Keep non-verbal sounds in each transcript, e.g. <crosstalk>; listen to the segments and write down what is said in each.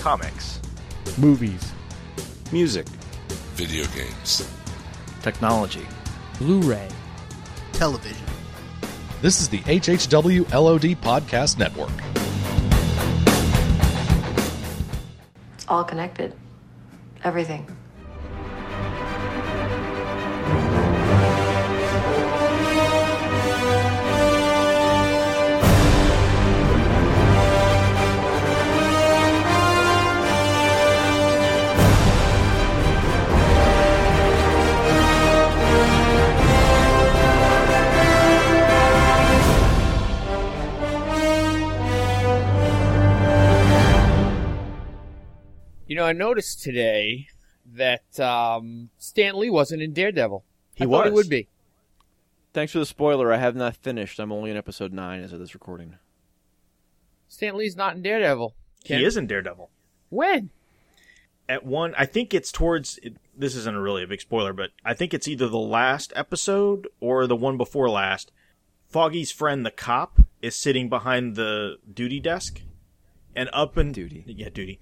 comics, movies, music, video games, technology, Blu ray, television. This is the HHW LOD Podcast Network. It's all connected. Everything. You know, I noticed today that um, Stan Lee wasn't in Daredevil. He I thought he would be. Thanks for the spoiler. I have not finished. I'm only in episode nine as of this recording. Stan Lee's not in Daredevil. Ken? He is in Daredevil. When? At one, I think it's towards. It, this isn't really a big spoiler, but I think it's either the last episode or the one before last. Foggy's friend, the cop, is sitting behind the duty desk, and up and Duty. yeah, duty,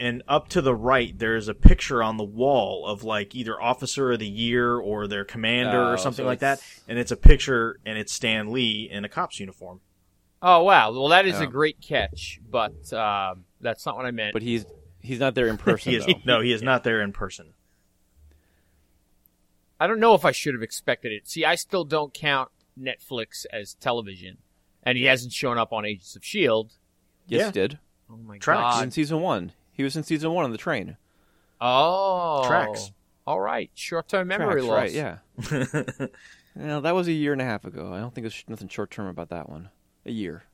and up to the right, there's a picture on the wall of like either Officer of the Year or their commander Oh, or something so like that, and it's a picture, and it's Stan Lee in a cop's uniform. Oh wow! Well, that is Oh. a great catch, but um, that's not what I meant. But he's he's not there in <laughs> person. He is no, he is not there in person. I don't know if I should have expected it. See, I still don't count Netflix as television, and he hasn't shown up on Agents of Shield. Yes, Yeah. he did. Oh my Tracks. He was in season one. He was in season one on the train. Oh, Tracks. All right, short-term memory Tracks, loss. right? Yeah. <laughs> You know, that was a year and a half ago. I don't think there's nothing short term about that one. A year.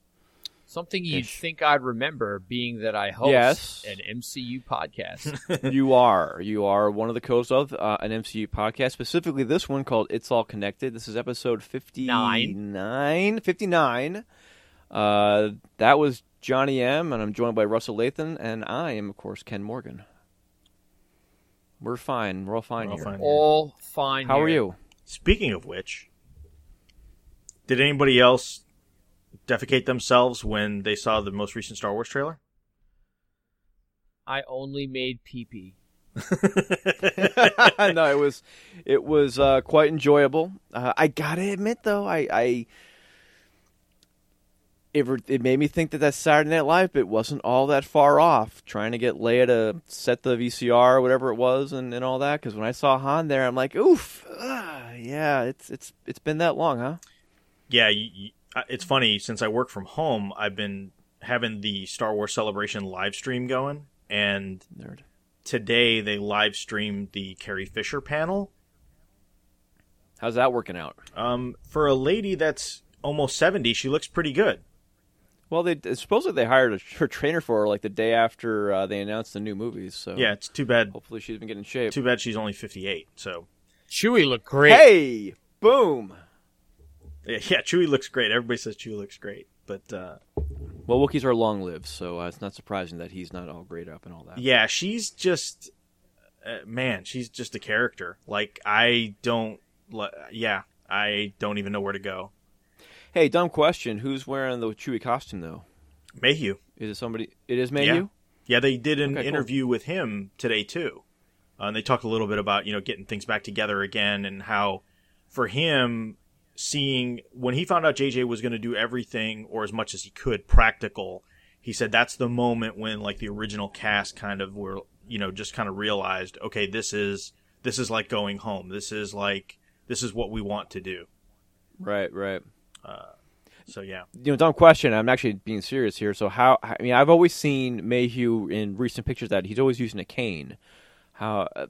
Something you'd Ish. think I'd remember, being that I host Yes. an MCU podcast. <laughs> you are. You are one of the co hosts of uh, an MCU podcast, specifically this one called It's All Connected. This is episode 59. 59. Uh, that was Johnny M, and I'm joined by Russell Lathan, and I am, of course, Ken Morgan. We're fine. We're all fine We're all here. fine. All fine. How are you? Speaking of which, did anybody else defecate themselves when they saw the most recent Star Wars trailer? I only made pee pee. <laughs> <laughs> no, it was it was uh, quite enjoyable. Uh, I gotta admit, though, I, I it, it made me think that that Saturday Night Live bit wasn't all that far off. Trying to get Leia to set the VCR or whatever it was, and, and all that. Because when I saw Han there, I'm like, oof, ah, yeah, it's it's it's been that long, huh? yeah, you, you, it's funny since I work from home, I've been having the Star Wars Celebration live stream going, and Nerd. today they live streamed the Carrie Fisher panel. How's that working out? Um, for a lady that's almost seventy, she looks pretty good. Well, they supposedly they hired a, her trainer for her like the day after uh, they announced the new movies. So Yeah, it's too bad. hopefully she's been getting in shape. Too bad she's only fifty-eight. So Chewie looked great. Hey, boom. yeah, <laughs> yeah, Chewie looks great. Everybody says Chewie looks great, but uh, Well, Wookiees are long lived, so uh, it's not surprising that he's not all great up and all that. Yeah, she's just uh, man, she's just a character. Like I don't yeah, I don't even know where to go. Hey, dumb question. Who's wearing the Chewie costume though? Mayhew. Is it somebody? It is Mayhew. Yeah, they did an Okay, cool. interview with him today too. Uh, and they talked a little bit about, you know, getting things back together again and how for him seeing when he found out JJ was going to do everything or as much as he could practical, he said that's the moment when like the original cast kind of were, you know, just kind of realized, okay, this is this is like going home. This is like this is what we want to do. Right, right. So yeah. You know, dumb question. I'm actually being serious here. So how? I mean, I've always seen Mayhew in recent pictures that he's always using a cane. How? Uh,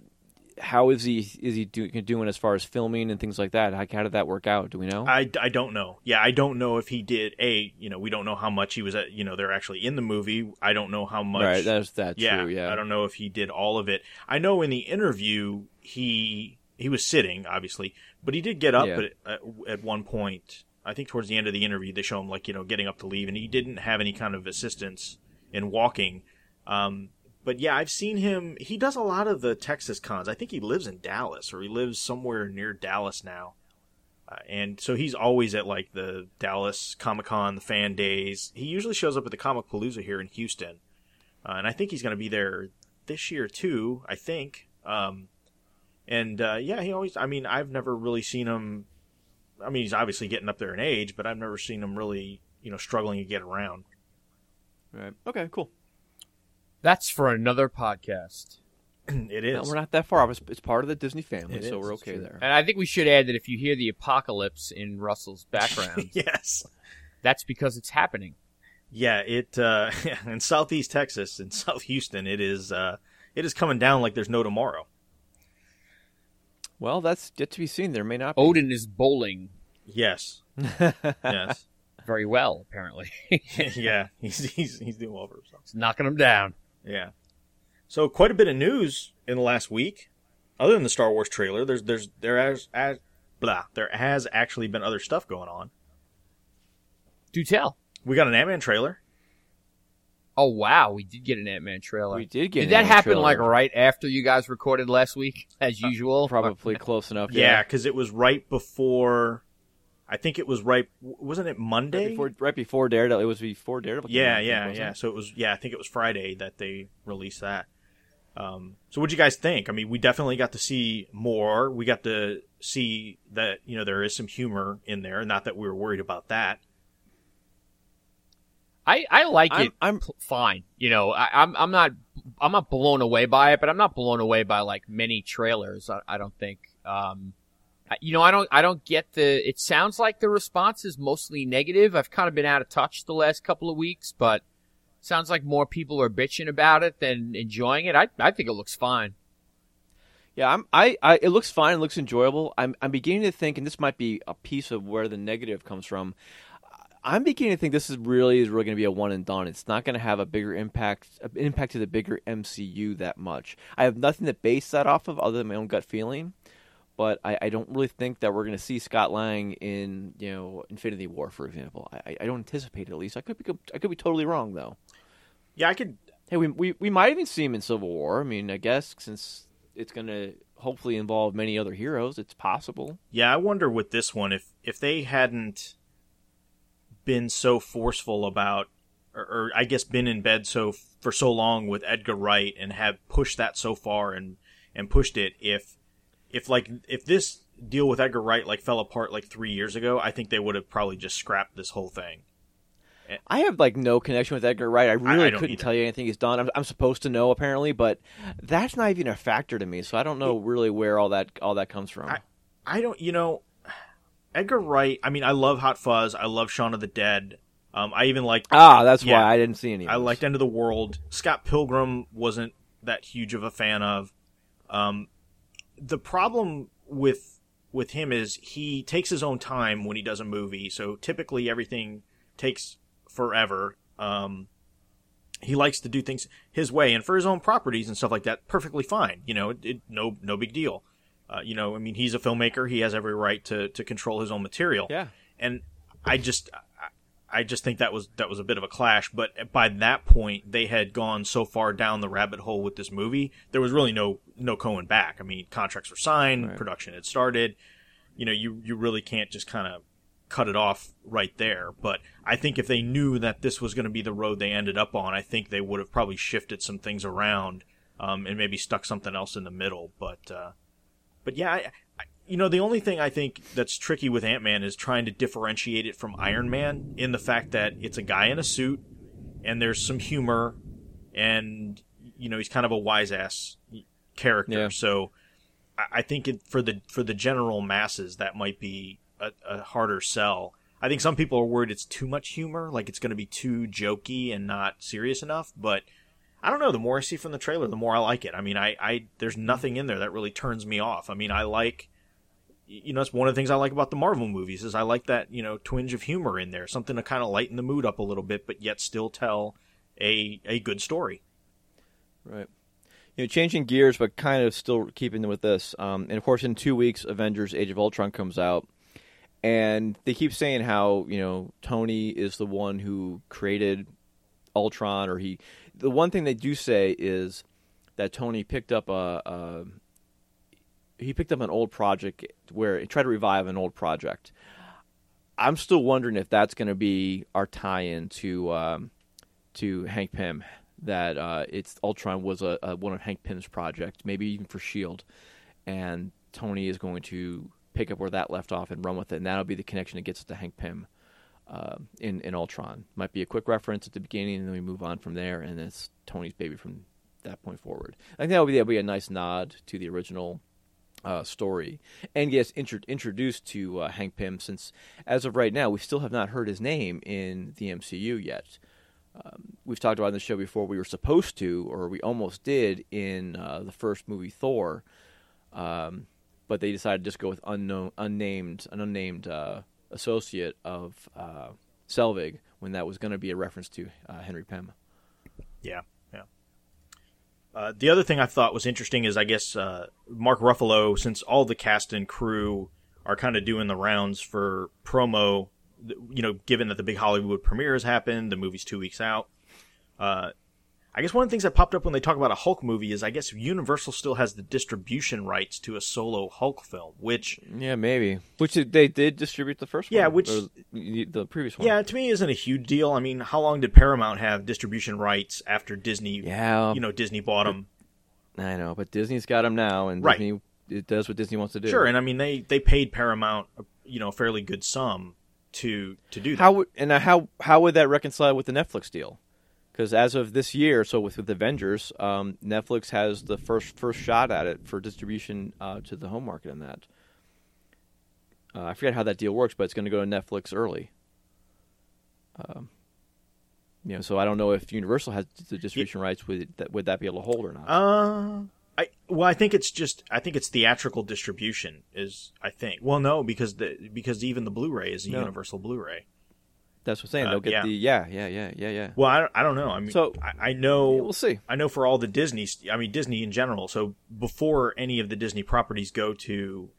how is he? Is he do, doing as far as filming and things like that? How, how did that work out? Do we know? I, I don't know. Yeah, I don't know if he did a. You know, we don't know how much he was. At, you know, they're actually in the movie. I don't know how much. right, that's that yeah, true. Yeah, I don't know if he did all of it. I know in the interview he he was sitting, obviously, but he did get up Yeah. at, at at one point. I think towards the end of the interview, they show him like you know getting up to leave, and he didn't have any kind of assistance in walking. Um, but yeah, I've seen him. He does a lot of the Texas cons. I think he lives in Dallas, or he lives somewhere near Dallas now. Uh, and so he's always at like the Dallas Comic Con, the fan days. He usually shows up at the Comicpalooza here in Houston. uh, and I think he's going to be there this year too. I think. Um, and uh, yeah, he always. I mean, I've never really seen him. I mean, he's obviously getting up there in age, but I've never seen him really, you know, struggling to get around. Right. Okay. Cool. That's for another podcast. <clears throat> it is. No, we're not that far off. It's, it's part of the Disney family, It so is, we're okay there. And I think we should add that if you hear the apocalypse in Russell's background, <laughs> yes. that's because it's happening. Yeah, it uh, <laughs> in Southeast Texas, in South Houston, it is uh, it is coming down like there's no tomorrow. Well, that's yet to be seen. There may not. Be. Odin is bowling Yes, <laughs> yes, very well, apparently. <laughs> yeah. He's he's he's doing well for himself. It's knocking him down. Yeah. So quite a bit of news in the last week, other than the Star Wars trailer. There's there's there has as blah there has actually been other stuff going on. Do tell. We got an Ant Man trailer. Oh wow, we did get an Ant Man trailer. We did get Did an that Ant-Man happen trailer. like right after you guys recorded last week, as usual? Probably close enough. Yeah, because it was right before. I think it was right. Wasn't it Monday? Right before, right before Daredevil. It was before Daredevil. came out, Yeah, think, yeah, yeah. it? So it was. Yeah, I think it was Friday that they released that. Um, so what do you guys think? I mean, we definitely got to see more. We got to see that you know there is some humor in there. Not that we were worried about that. I, I like I'm- it. I'm- fine. You know, I, I'm I'm not I'm not blown away by it, but I'm not blown away by like many trailers. I, I don't think. Um, I- you know, I don't I don't get the. It sounds like the response is mostly negative. I've kind of been out of touch the last couple of weeks, but sounds like more people are bitching about it than enjoying it. I I think it looks fine. Yeah, I'm, I, I, it looks fine. It looks enjoyable. I'm, I'm beginning to think, and this might be a piece of where the negative comes from. I'm beginning to think this is really is really going to be a one and done. It's not going to have a bigger impact, an impact to the bigger MCU that much. I have nothing to base that off of other than my own gut feeling. But I, I don't really think that we're going to see Scott Lang in you know Infinity War, for example. I, I don't anticipate it at least. I could be I could be totally wrong though. Yeah, I could. Hey, we, we we might even see him in Civil War. I mean, I guess since it's going to hopefully involve many other heroes, it's possible. Yeah, I wonder with this one if if they hadn't been so forceful about, or, or I guess been in bed so for so long with Edgar Wright and have pushed that so far and and pushed it. If if like if this deal with Edgar Wright like fell apart like three years ago, I think they would have probably just scrapped this whole thing. I have like no connection with Edgar Wright. I really I don't couldn't either. tell you anything he's done. I'm, I'm supposed to know apparently, but that's not even a factor to me. So I don't know really where all that all that comes from. I- I don't, you know, Edgar Wright. I mean, I love Hot Fuzz. I love Shaun of the Dead. Um, I even like ah, that's Yeah. why I didn't see any. I liked End of the World. Scott Pilgrim wasn't that huge of a fan of. Um, the problem with with him is he takes his own time when he does a movie. So typically everything takes forever. Um, he likes to do things his way, and for his own properties and stuff like that, perfectly fine. You know, it, it, no no big deal. Uh, you know, I mean, he's a filmmaker. He has every right to to control his own material Yeah. and I just I- just think that was that was a bit of a clash. But by that point, they had gone so far down the rabbit hole with this movie, there was really no no going back. I mean, contracts were signed, Right. production had started. You know, you you really can't just kind of cut it off right there. But I think if they knew that this was going to be the road they ended up on, I think they would have probably shifted some things around um, and maybe stuck something else in the middle. But uh, but yeah, I, I, you know, the only thing I think that's tricky with Ant Man is trying to differentiate it from Iron Man in the fact that it's a guy in a suit and there's some humor and you know he's kind of a wise ass character. Yeah. So I, I think it, for the for the general masses that might be a, a harder sell. I think some people are worried it's too much humor, like it's going to be too jokey and not serious enough. But I don't know. The more I see from the trailer, the more I like it. I mean, I, I there's nothing in there that really turns me off. I mean, I like, you know, it's one of the things I like about the Marvel movies is I like that you know twinge of humor in there, something to kind of lighten the mood up a little bit, but yet still tell a a good story. Right. You know, changing gears, but kind of still keeping with this. Um, and of course, in two weeks, Avengers: Age of Ultron comes out, and they keep saying how you know Tony is the one who created Ultron, or he. The one thing they do say is that Tony picked up a. a he picked up an old project where he tried to revive an old project. I'm still wondering if that's going to be our tie-in to um, to Hank Pym, that uh, it's Ultron was a, a one of Hank Pym's project, maybe even for Shield, and Tony is going to pick up where that left off and run with it, and that'll be the connection that gets to Hank Pym uh, in in Ultron. Might be a quick reference at the beginning, and then we move on from there, and it's Tony's baby from that point forward. I think that would be, that would be a nice nod to the original uh, story, and intro- introduced to uh, Hank Pym. Since as of right now, we still have not heard his name in the MCU yet. Um, we've talked about in the show before. We were supposed to, or we almost did, in uh, the first movie Thor, um, but they decided to just go with unknown, unnamed, an unnamed uh, associate of uh, Selvig when that was going to be a reference to uh, Henry Pym. Yeah, yeah. Uh, the other thing I thought was interesting is I guess uh, Mark Ruffalo, since all the cast and crew are kind of doing the rounds for promo, you know, given that the big Hollywood premiere has happened, the movie's two weeks out. I guess one of the things that popped up when they talk about a Hulk movie is I guess Universal still has the distribution rights to a solo Hulk film, which Yeah, maybe. Which they did distribute the first Yeah, one. Yeah which- the previous one. yeah, to me isn't a huge deal. I mean, how long did Paramount have distribution rights after Disney? Yeah. you know, Disney bought them. I know, but Disney's got them now, and Right. Disney it does what Disney wants to do. Sure, and I mean they they paid Paramount, you know, a fairly good sum to to do that. How would and now how how would that reconcile with the Netflix deal? Because as of this year, so with, with Avengers, um, Netflix has the first first shot at it for distribution uh, to the home market. In that, uh, I forget how that deal works, but it's going to go to Netflix early. Um, you know, so I don't know if Universal has the distribution rights. Would that would that be able to hold or not? Uh, I well, I think it's just I think it's theatrical distribution is I think. Well, no, because the because even the Blu-ray is a No. Universal Blu-ray. That's what I'm saying. uh, They'll get yeah. the yeah, yeah, yeah, yeah, yeah. Well, I, I don't know. I mean, So- I, I know Yeah, we'll see. I know for all the Disney, I mean Disney in general. So before any of the Disney properties go to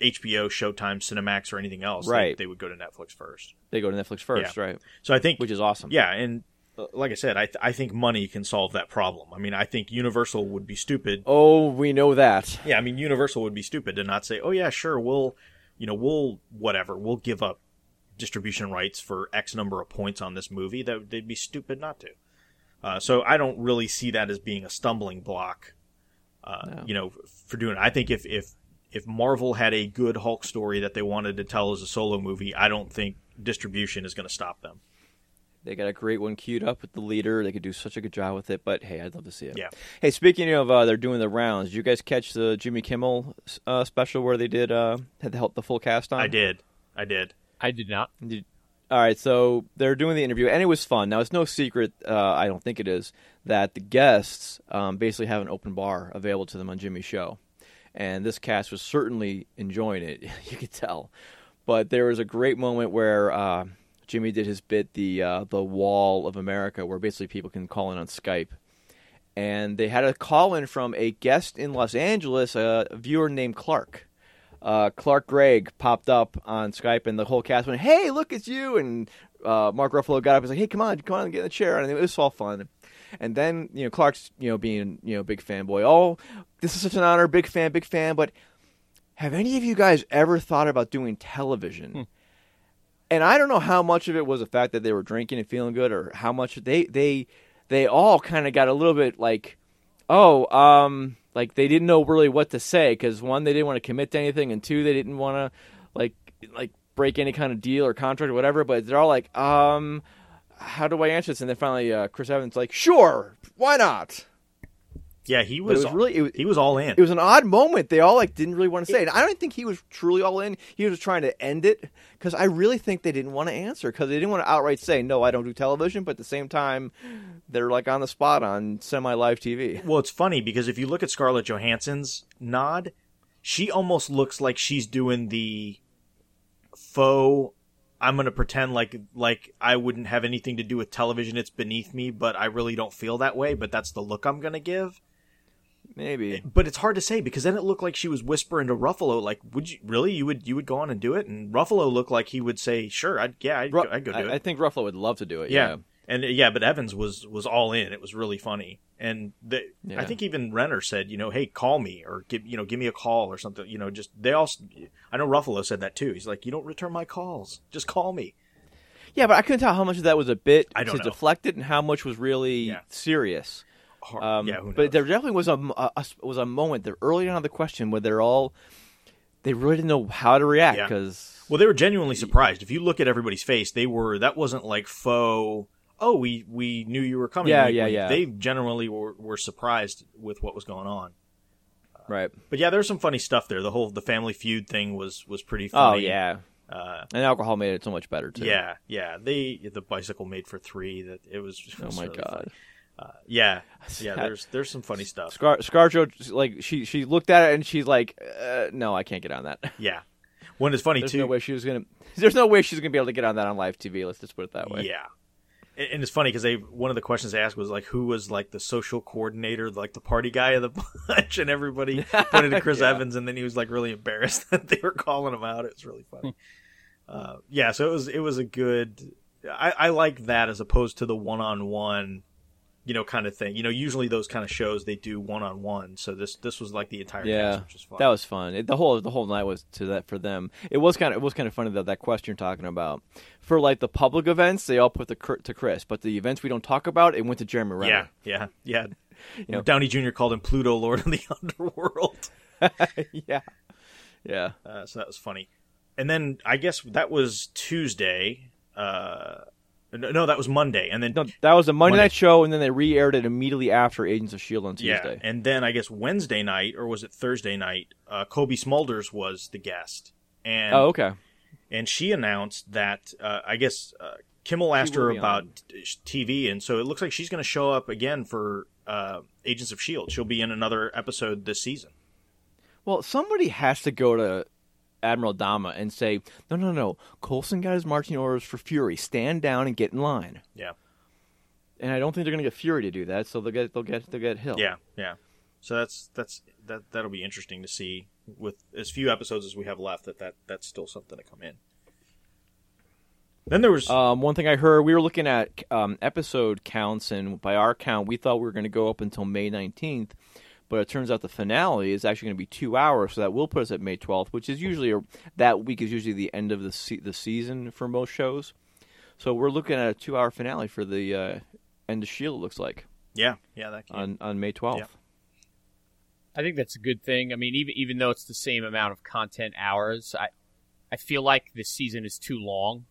HBO, Showtime, Cinemax, or anything else, Right. they, would go to Netflix first. They go to Netflix first, Yeah. right? So I think Which is awesome. Yeah, and uh, like I said, I th- I think money can solve that problem. I mean, I think Universal would be stupid. Oh, we know that. Yeah, I mean, Universal would be stupid to not say, "Oh yeah, sure, we'll, you know, we'll whatever, we'll give up distribution rights for X number of points on this movie." That they'd be stupid not to. Uh, so I don't really see that as being a stumbling block. Uh, No. You know, for doing it. I think if if if Marvel had a good Hulk story that they wanted to tell as a solo movie, I don't think distribution is going to stop them. They got a great one queued up with the leader. They could do such a good job with it. But hey, I'd love to see it. Yeah. Hey, speaking of, uh, they're doing the rounds. Did you guys catch the Jimmy Kimmel uh, special where they did uh, had the, the full cast on? I did, I did. I did not. Did- all right, so they're doing the interview, and it was fun. Now, it's no secret, uh, I don't think it is, that the guests um, basically have an open bar available to them on Jimmy's show. And this cast was certainly enjoying it, <laughs> you could tell. But there was a great moment where uh, Jimmy did his bit, the uh, the Wall of America, where basically people can call in on Skype. And they had a call in from a guest in Los Angeles, a viewer named Clark uh, Clark Gregg popped up on Skype, and the whole cast went, "Hey, look, it's you!" And uh, Mark Ruffalo got up, and was like, "Hey, come on, come on, get in the chair," and it was all fun. And then you know Clark's you know being you know big fanboy. Oh, this is such an honor, big fan, big fan. But have any of you guys ever thought about doing television? And I don't know how much of it was the fact that they were drinking and feeling good, or how much they they they all kind of got a little bit like, oh, um, like they didn't know really what to say because one, they didn't want to commit to anything, and two, they didn't want to like like break any kind of deal or contract or whatever. But they're all like, um, how do I answer this? And then finally, uh, Chris Evans like, sure, why not? Yeah, he was, was really it was, he was all in. it was an odd moment. They all like didn't really want to say it. I don't think he was truly all in. He was trying to end it because I really think they didn't want to answer because they didn't want to outright say no, I don't do television. But at the same time, they're like on the spot on semi live TV. Well, it's funny because if you look at Scarlett Johansson's nod, she almost looks like she's doing the faux. I'm gonna pretend like like I wouldn't have anything to do with television. It's beneath me, but I really don't feel that way. But that's the look I'm gonna give. Maybe. Eh, but it's hard to say because then it looked like she was whispering to Ruffalo, like, "Would you really? You would you would go on and do it?" And Ruffalo looked like he would say, "Sure, I'd yeah, I'd, Ru- go, I'd go do I, it." I think Ruffalo would love to do it. yeah. Yeah. and yeah, but Evans was was all in. It was really funny, and the, Yeah. I think even Renner said, you know, hey, call me or give you know give me a call or something. You know, just they all. I know Ruffalo said that too. He's like, you don't return my calls, just call me. Yeah, but I couldn't tell how much of that was a bit I don't to know. deflect it and how much was really Yeah. serious. Um, yeah, but there definitely was a, a- was a moment there early on in the question where they're all they really didn't know how to react Yeah. because Well, they were genuinely surprised. If you look at everybody's face, they were. That wasn't like faux. Oh, we we knew you were coming. Yeah, We- yeah, we- yeah. They generally were, were surprised with what was going on. right. But yeah, there's some funny stuff there. The whole the Family Feud thing was was pretty Oh funny. yeah, Uh, and alcohol made it so much better too. yeah, yeah. They the bicycle made for three. That it was. it Oh my really god. funny. Uh, yeah, <laughs> yeah. There's there's some funny stuff. Scar ScarJo like she she looked at it and she's like, uh, no, I can't get on that. Yeah. When it's funny There's too. no way she was gonna. There's no way she's gonna be able to get on that on live TV. Let's just put it that way. Yeah. And and it's funny because they one of the questions they asked was like, who was like the social coordinator, like the party guy of the <laughs> bunch, and everybody <laughs> pointed to Chris Yeah. Evans, and then he was like really embarrassed that they were calling him out. It was really funny. uh, yeah, so it was it was a good. I, I like that as opposed to the one on one, you know, kind of thing. You know, usually those kind of shows they do one on one. So this this was like the entire Yeah, cast, which was fun. that was fun. It, the whole the whole night was to that for them. It was kind of it was kind of funny that that question you're talking about. For like the public events, they all put the to Chris, but the events we don't talk about, it went to Jeremy Renner. yeah, yeah, yeah. <laughs> You know- Downey Jr. called him Pluto, Lord of the <laughs> Underworld. <laughs> yeah, yeah. Uh, so that was funny. And then I guess that was Tuesday. Uh, no, no, that was Monday. And then No, that was a Monday, Monday. night show, and then they re-aired it immediately after Agents of Shield on yeah, Tuesday. and then I guess Wednesday night or was it Thursday night? Uh, Cobie Smulders was the guest, and oh, okay. and she announced that uh, I guess uh, Kimmel asked her about on. TV, and so it looks like she's going to show up again for uh, Agents of Shield. She'll be in another episode this season. Well, somebody has to go to Admiral Dama and say, "No, no, no. Coulson got his marching orders for Fury. Stand down and get in line." Yeah, And I don't think they're going to get Fury to do that, so they'll get they'll get they'll get Hill. yeah, yeah. So that's that's that that'll be interesting to see with as few episodes as we have left. That that that's still something to come in. Then there was Um, one thing I heard, we were looking at um, episode counts, and by our count, we thought we were going to go up until May 19th, but it turns out the finale is actually going to be two hours, so that will put us at May 12th, which is usually a, that week is usually the end of the se- the season for most shows. So we're looking at a two-hour finale for the uh, end of Shield. It looks like yeah yeah that came. on on May 12th. Yeah. I think that's a good thing. I mean, even even though it's the same amount of content hours, I I feel like this season is too long.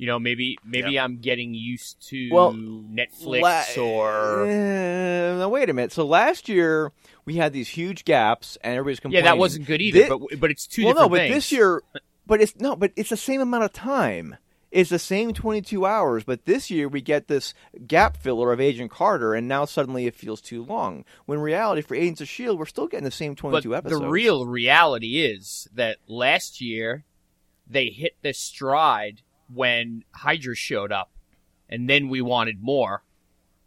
You know, maybe maybe I'm getting used to Well, Netflix La- or Uh, now wait a minute. So last year we had these huge gaps, and everybody's complaining. yeah, that wasn't good either. Thi- but but it's two well, no, but things. this year, but it's no, but it's the same amount of time. It's the same 22 hours, but this year we get this gap filler of Agent Carter, and now suddenly it feels too long. When in reality, for Agents of Shield, we're still getting the same 22 but episodes. the real reality is that last year they hit this stride when Hydra showed up, and then we wanted more.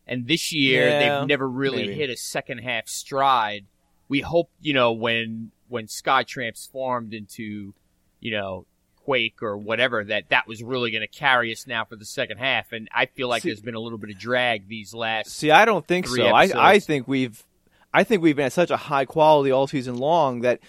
And this year Yeah, they've never really maybe. hit a second half stride. We hope you know when when Skye transformed into you know Quake or whatever that that was really going to carry us now for the second half. And I feel like See- there's been a little bit of drag these last. See, I don't think so. I, I think we've, I think we've been at such a high quality all season long that,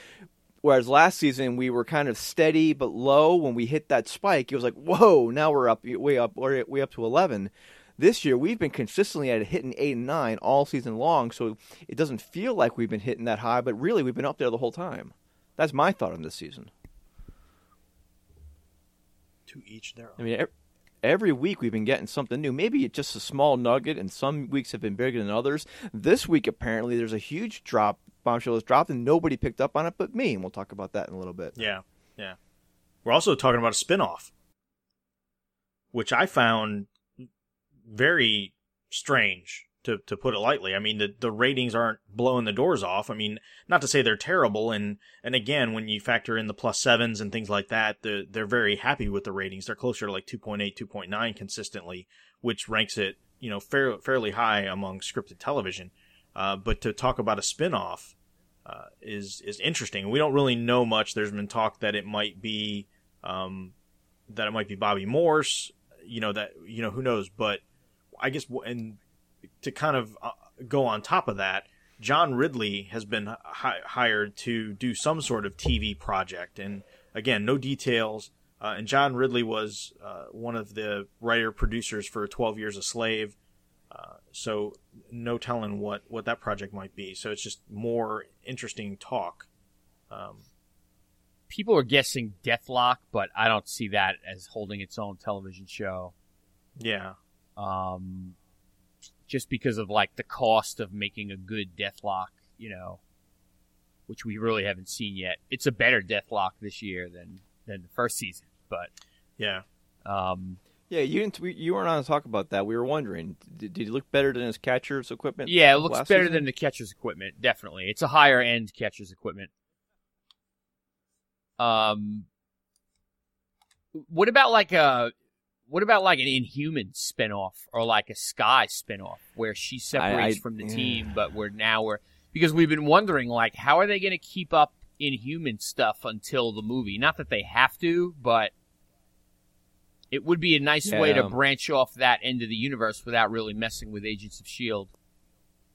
whereas last season we were kind of steady but low. When we hit that spike, it was like, whoa! Now we're up, way up, we're way up to eleven. This year we've been consistently at hitting eight and nine all season long, so it doesn't feel like we've been hitting that high, but really we've been up there the whole time. That's my thought on this season. to each their own. I mean, every week we've been getting something new. Maybe it's just a small nugget, and some weeks have been bigger than others. This week, apparently, there's a huge drop. Bombshell has dropped, and nobody picked up on it but me. And we'll talk about that in a little bit. Yeah, yeah. We're also talking about a spin-off, which I found very strange to to put it lightly. I mean, the the ratings aren't blowing the doors off. I mean, not to say they're terrible, and and again, when you factor in the plus sevens and things like that, the, they're very happy with the ratings. They're closer to like 2.8, 2.9 consistently, which ranks it you know fair, fairly high among scripted television. Uh, but to talk about a spin-off uh, is is interesting. We don't really know much. There's been talk that it might be um, that it might be Bobbi Morse. You know that you know who knows, but I guess and to kind of uh, go on top of that, John Ridley has been hi- hired to do some sort of TV project, and again, no details. Uh, and John Ridley was uh, one of the writer producers for 12 Years a Slave. Uh, so no telling what, what that project might be. So it's just more interesting talk. Um, People are guessing Deathlok, but I don't see that as holding its own television show. yeah. Um, just because of like the cost of making a good Deathlok, you know, which we really haven't seen yet. It's a better Deathlok this year than than the first season, but Yeah. um, Yeah, you didn't. We, you weren't on to talk about that. We were wondering, did, did he look better than his catcher's equipment? yeah, it looks better season? than the catcher's equipment. Definitely, it's a higher end catcher's equipment. Um, what about like a what about like an Inhuman spinoff or like a Skye spinoff where she separates I- from the yeah. team, but we're now we're because we've been wondering like how are they going to keep up Inhuman stuff until the movie? Not that they have to, but it would be a nice way to branch off that end of the universe without really messing with Agents of Shield.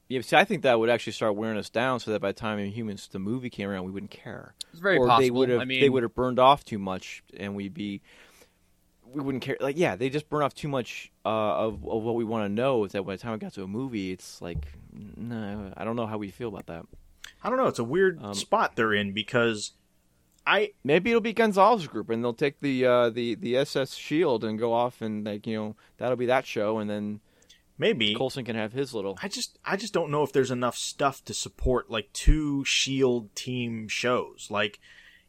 Yeah, see, I think that would actually start wearing us down, so that by the time Humans the movie came around, we wouldn't care. It's very or possible. they would have I mean, they would have burned off too much, and we'd be we wouldn't care. Like, yeah, they just burn off too much uh, of of what we want to know. Is That by the time it got to a movie, it's like, no, I don't know how we feel about that. I don't know. It's a weird Um, spot they're in because I Maybe it'll be Gonzalez group, and they'll take the uh, the the SS Shield and go off, and like you know that'll be that show, and then maybe Coulson can have his little. I just I just don't know if there's enough stuff to support like two Shield team shows. Like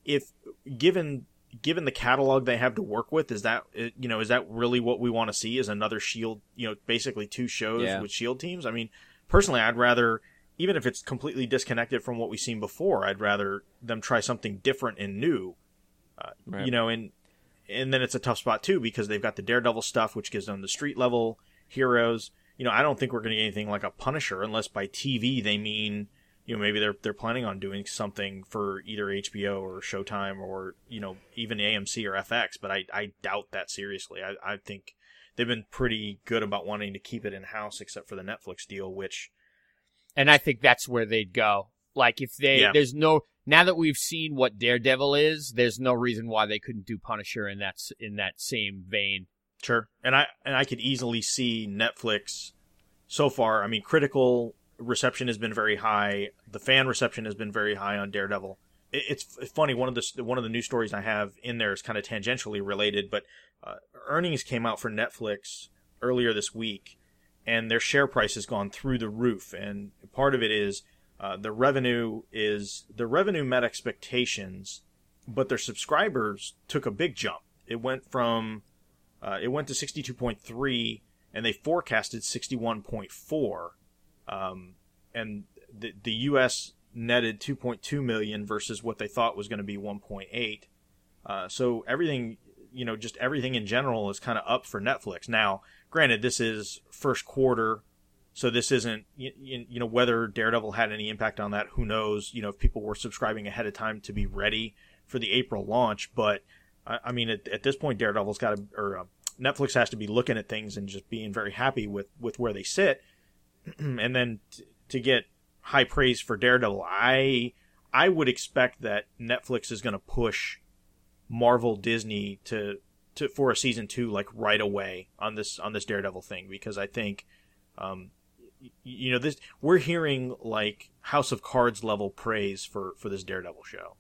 if given given the catalog they have to work with, is that uh, you know is that really what we want to see? Is another Shield you know basically two shows Yeah. with Shield teams? I mean, personally, I'd rather even if it's completely disconnected from what we've seen before, I'd rather them try something different and new. Uh, Right. You know, and and then it's a tough spot too because they've got the Daredevil stuff, which gives them the street level heroes. You know, I don't think we're going to get anything like a Punisher unless by TV they mean, you know, maybe they're they're planning on doing something for either HBO or Showtime or you know even AMC or FX. But I I doubt that seriously. I I think they've been pretty good about wanting to keep it in house, except for the Netflix deal, which and I think that's where they'd go. Like if they, Yeah. there's no now that we've seen what Daredevil is, there's no reason why they couldn't do Punisher in that in that same vein. Sure. And I and I could easily see Netflix so far. I mean, critical reception has been very high. The fan reception has been very high on Daredevil. It, it's funny. One of the one of the news stories I have in there is kind of tangentially related, but uh, earnings came out for Netflix earlier this week, and their share price has gone through the roof. And part of it is uh, the revenue is the revenue met expectations, but their subscribers took a big jump. It went from uh, it went to 62.3 and they forecasted 61.4 um, and the, the us netted 2.2 million versus what they thought was going to be 1.8 uh, so everything you know just everything in general is kind of up for netflix now granted this is first quarter so this isn't you, you know whether daredevil had any impact on that who knows you know if people were subscribing ahead of time to be ready for the april launch but I, I mean, at, at this point, Daredevil's got to, or uh, Netflix has to be looking at things and just being very happy with with where they sit, <clears throat> and then t- to get high praise for Daredevil, I I would expect that Netflix is going to push Marvel Disney to to for a season two like right away on this on this Daredevil thing because I think. Um, y- you know this we're hearing like house of cards level praise for for this daredevil show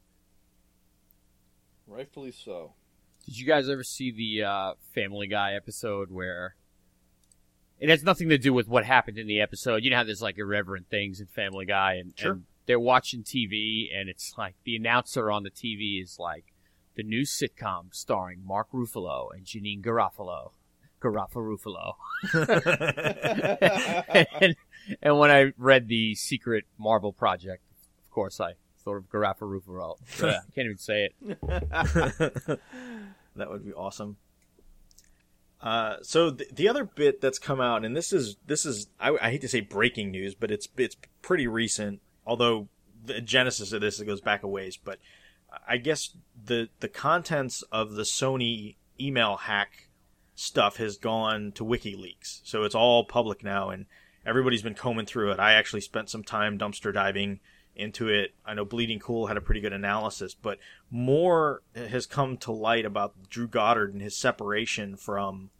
Rightfully so. Did you guys ever see the uh, Family Guy episode where it has nothing to do with what happened in the episode? You know how there's like irreverent things in Family Guy, and, Sure. and they're watching TV, and it's like the announcer on the TV is like the new sitcom starring Mark Ruffalo and Janeane Garofalo. Garofalo. <laughs> and, and when I read the secret Marvel project, of course, I thought of Garofalo. I can't even say it. <laughs> that would be awesome. Uh, so the, the other bit that's come out, and this is this is I, I hate to say breaking news, but it's it's pretty recent. Although the genesis of this it goes back a ways, but I guess the the contents of the Sony email hack stuff has gone to WikiLeaks, so it's all public now, and everybody's been combing through it. I actually spent some time dumpster diving into it. I know Bleeding Cool had a pretty good analysis, but more has come to light about Drew Goddard and his separation from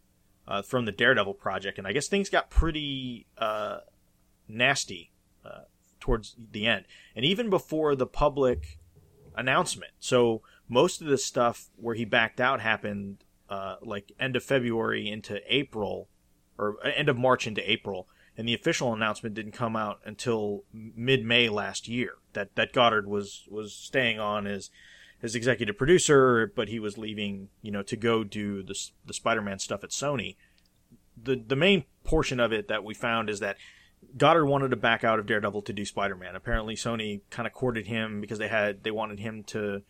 uh, from the Daredevil project, and I guess things got pretty uh, nasty uh, towards the end, and even before the public announcement. So most of the stuff where he backed out happened uh, like end of February into April, or end of March into April, and the official announcement didn't come out until mid May last year. That that Goddard was was staying on as as executive producer, but he was leaving, you know, to go do the the Spider Man stuff at Sony. The the main portion of it that we found is that Goddard wanted to back out of Daredevil to do Spider Man. Apparently, Sony kind of courted him because they had they wanted him to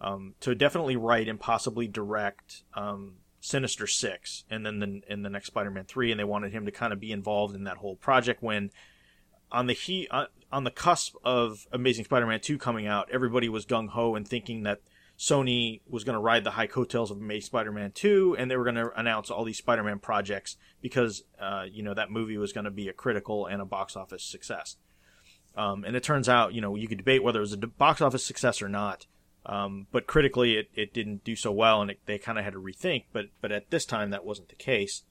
um, to definitely write and possibly direct um, Sinister Six, and then the, in the next Spider-Man three, and they wanted him to kind of be involved in that whole project. When on the he uh, on the cusp of Amazing Spider-Man two coming out, everybody was gung ho and thinking that Sony was going to ride the high coattails of Amazing Spider-Man two, and they were going to announce all these Spider-Man projects because uh, you know that movie was going to be a critical and a box office success. Um, and it turns out, you know, you could debate whether it was a box office success or not. Um, but critically, it, it didn't do so well, and it, they kind of had to rethink. But but at this time, that wasn't the case.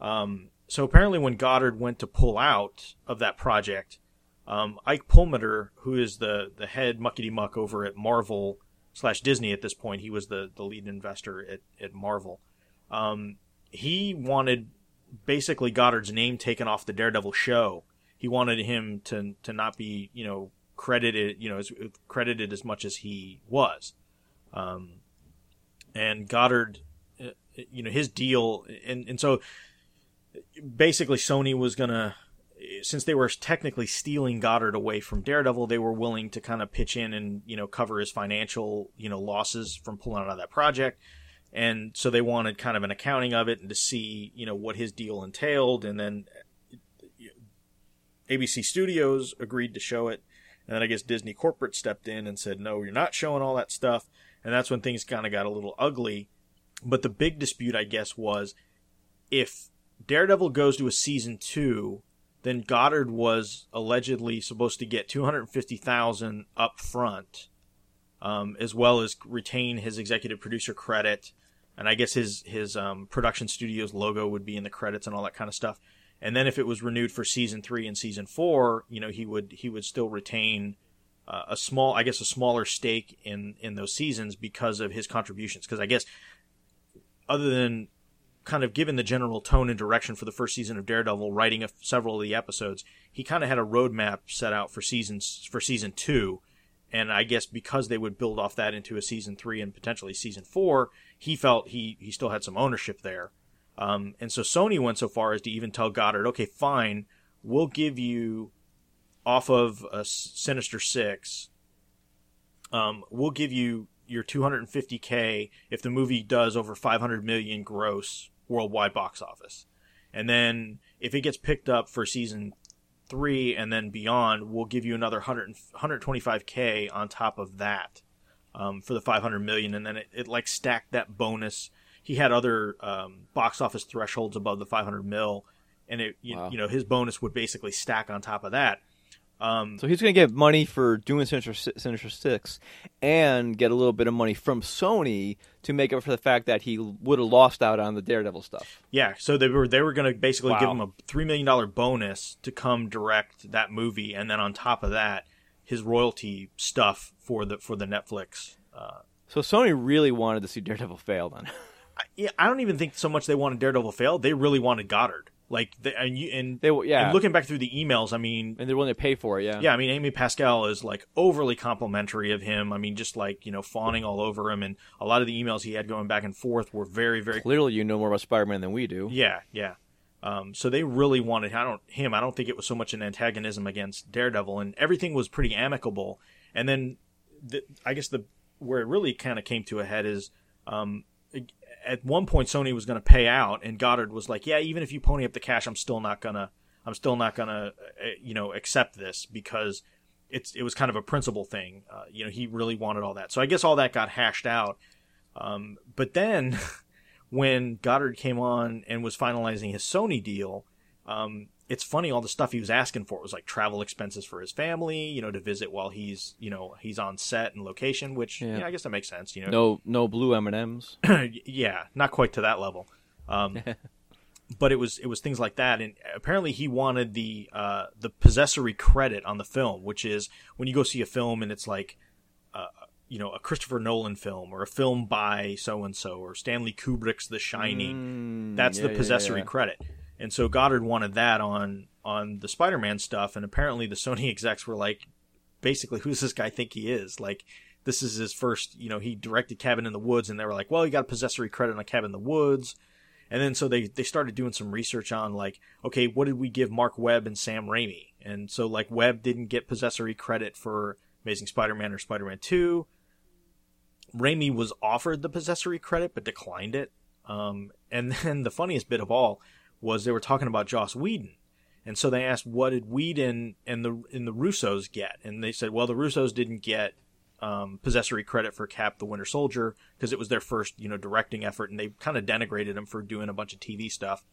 Um, so apparently, when Goddard went to pull out of that project, um, Ike Perlmutter, who is the the head muckety muck over at Marvel slash Disney at this point, he was the the lead investor at at Marvel. Um, he wanted basically Goddard's name taken off the Daredevil show. He wanted him to to not be you know credited, you know, as credited as much as he was. Um, and Goddard, uh, you know, his deal, and and so basically Sony was gonna, since they were technically stealing Goddard away from Daredevil, they were willing to kind of pitch in and you know cover his financial you know losses from pulling out of that project. And so they wanted kind of an accounting of it and to see, you know, what his deal entailed. And then uh, ABC Studios agreed to show it and then I guess Disney corporate stepped in and said, no, you're not showing all that stuff. And that's when things kind of got a little ugly. But the big dispute, I guess, was if Daredevil goes to a season two, then Goddard was allegedly supposed to get 250000 up front, um, as well as retain his executive producer credit. And I guess his, his um, production studio's logo would be in the credits and all that kind of stuff and then if it was renewed for season three and season four, you know, he would he would still retain uh, a small, I guess, a smaller stake in in those seasons because of his contributions. Because I guess other than kind of given the general tone and direction for the first season of Daredevil, writing a, several of the episodes, he kind of had a roadmap set out for seasons for season two. And I guess because they would build off that into a season three and potentially season four, he felt he he still had some ownership there. Um, and so Sony went so far as to even tell Goddard, okay, fine, we'll give you off of a Sinister Six, um, we'll give you your 250k if the movie does over 500 million gross worldwide box office, and then if it gets picked up for season three and then beyond, we'll give you another 100 125k on top of that um, for the 500 million, and then it, it like stacked that bonus he had other um, box office thresholds above the 500 mil, and it you, wow. you know his bonus would basically stack on top of that. Um, so he's going to get money for doing Sinister, Sinister Six, and get a little bit of money from Sony to make up for the fact that he would have lost out on the Daredevil stuff. Yeah, so they were they were going to basically wow. give him a three million dollar bonus to come direct that movie, and then on top of that, his royalty stuff for the for the Netflix. Uh, so Sony really wanted to see Daredevil fail then. <laughs> yeah, I don't even think so much they wanted Daredevil fail. They really wanted Goddard. Like, they, and you, and they, yeah. And looking back through the emails, I mean, and they're willing to pay for it. Yeah, yeah. I mean, Amy Pascal is like overly complimentary of him. I mean, just like you know, fawning all over him, and a lot of the emails he had going back and forth were very, very clearly. You know more about Spider-Man than we do. Yeah, yeah. Um, so they really wanted I don't him. I don't think it was so much an antagonism against Daredevil, and everything was pretty amicable. And then, the, I guess the where it really kind of came to a head is um, at one point Sony was going to pay out, and Goddard was like, "Yeah, even if you pony up the cash, I'm still not gonna, I'm still not gonna, uh, you know, accept this because it's it was kind of a principle thing. Uh, you know, he really wanted all that. So I guess all that got hashed out. Um, but then <laughs> when Goddard came on and was finalizing his Sony deal, um, it's funny all the stuff he was asking for was like travel expenses for his family, you know, to visit while he's you know he's on set and location, which yeah. I guess that makes sense. You know, No, no blue M and M's. <clears throat> yeah, not quite to that level. Um, <laughs> but it was it was things like that, and apparently he wanted the uh, the possessory credit on the film, which is when you go see a film and it's like, uh, you know, a Christopher Nolan film or a film by so and so or Stanley Kubrick's The Shining. That's Mm, yeah, the possessory yeah. credit, and so Goddard wanted that on on the Spider-Man stuff, and apparently the Sony <laughs> execs were like, basically, who does this guy think he is? Like, this is his first, you know, he directed Cabin in the Woods, and they were like, well, you got possessory credit on Cabin in the Woods. And then so they, they started doing some research on like, okay, what did we give Marc Webb and Sam Raimi? And so like Webb didn't get possessory credit for Amazing Spider-Man or Spider-Man 2. Raimi was offered the possessory credit but declined it. Um, and <laughs> then the funniest bit of all was they were talking about Joss Whedon. And so they asked, what did Whedon and the and the Russos get? And they said, well, the Russos didn't get um, possessory credit for Cap the Winter Soldier because it was their first, you know, directing effort, and they kind of denigrated him for doing a bunch of TV stuff.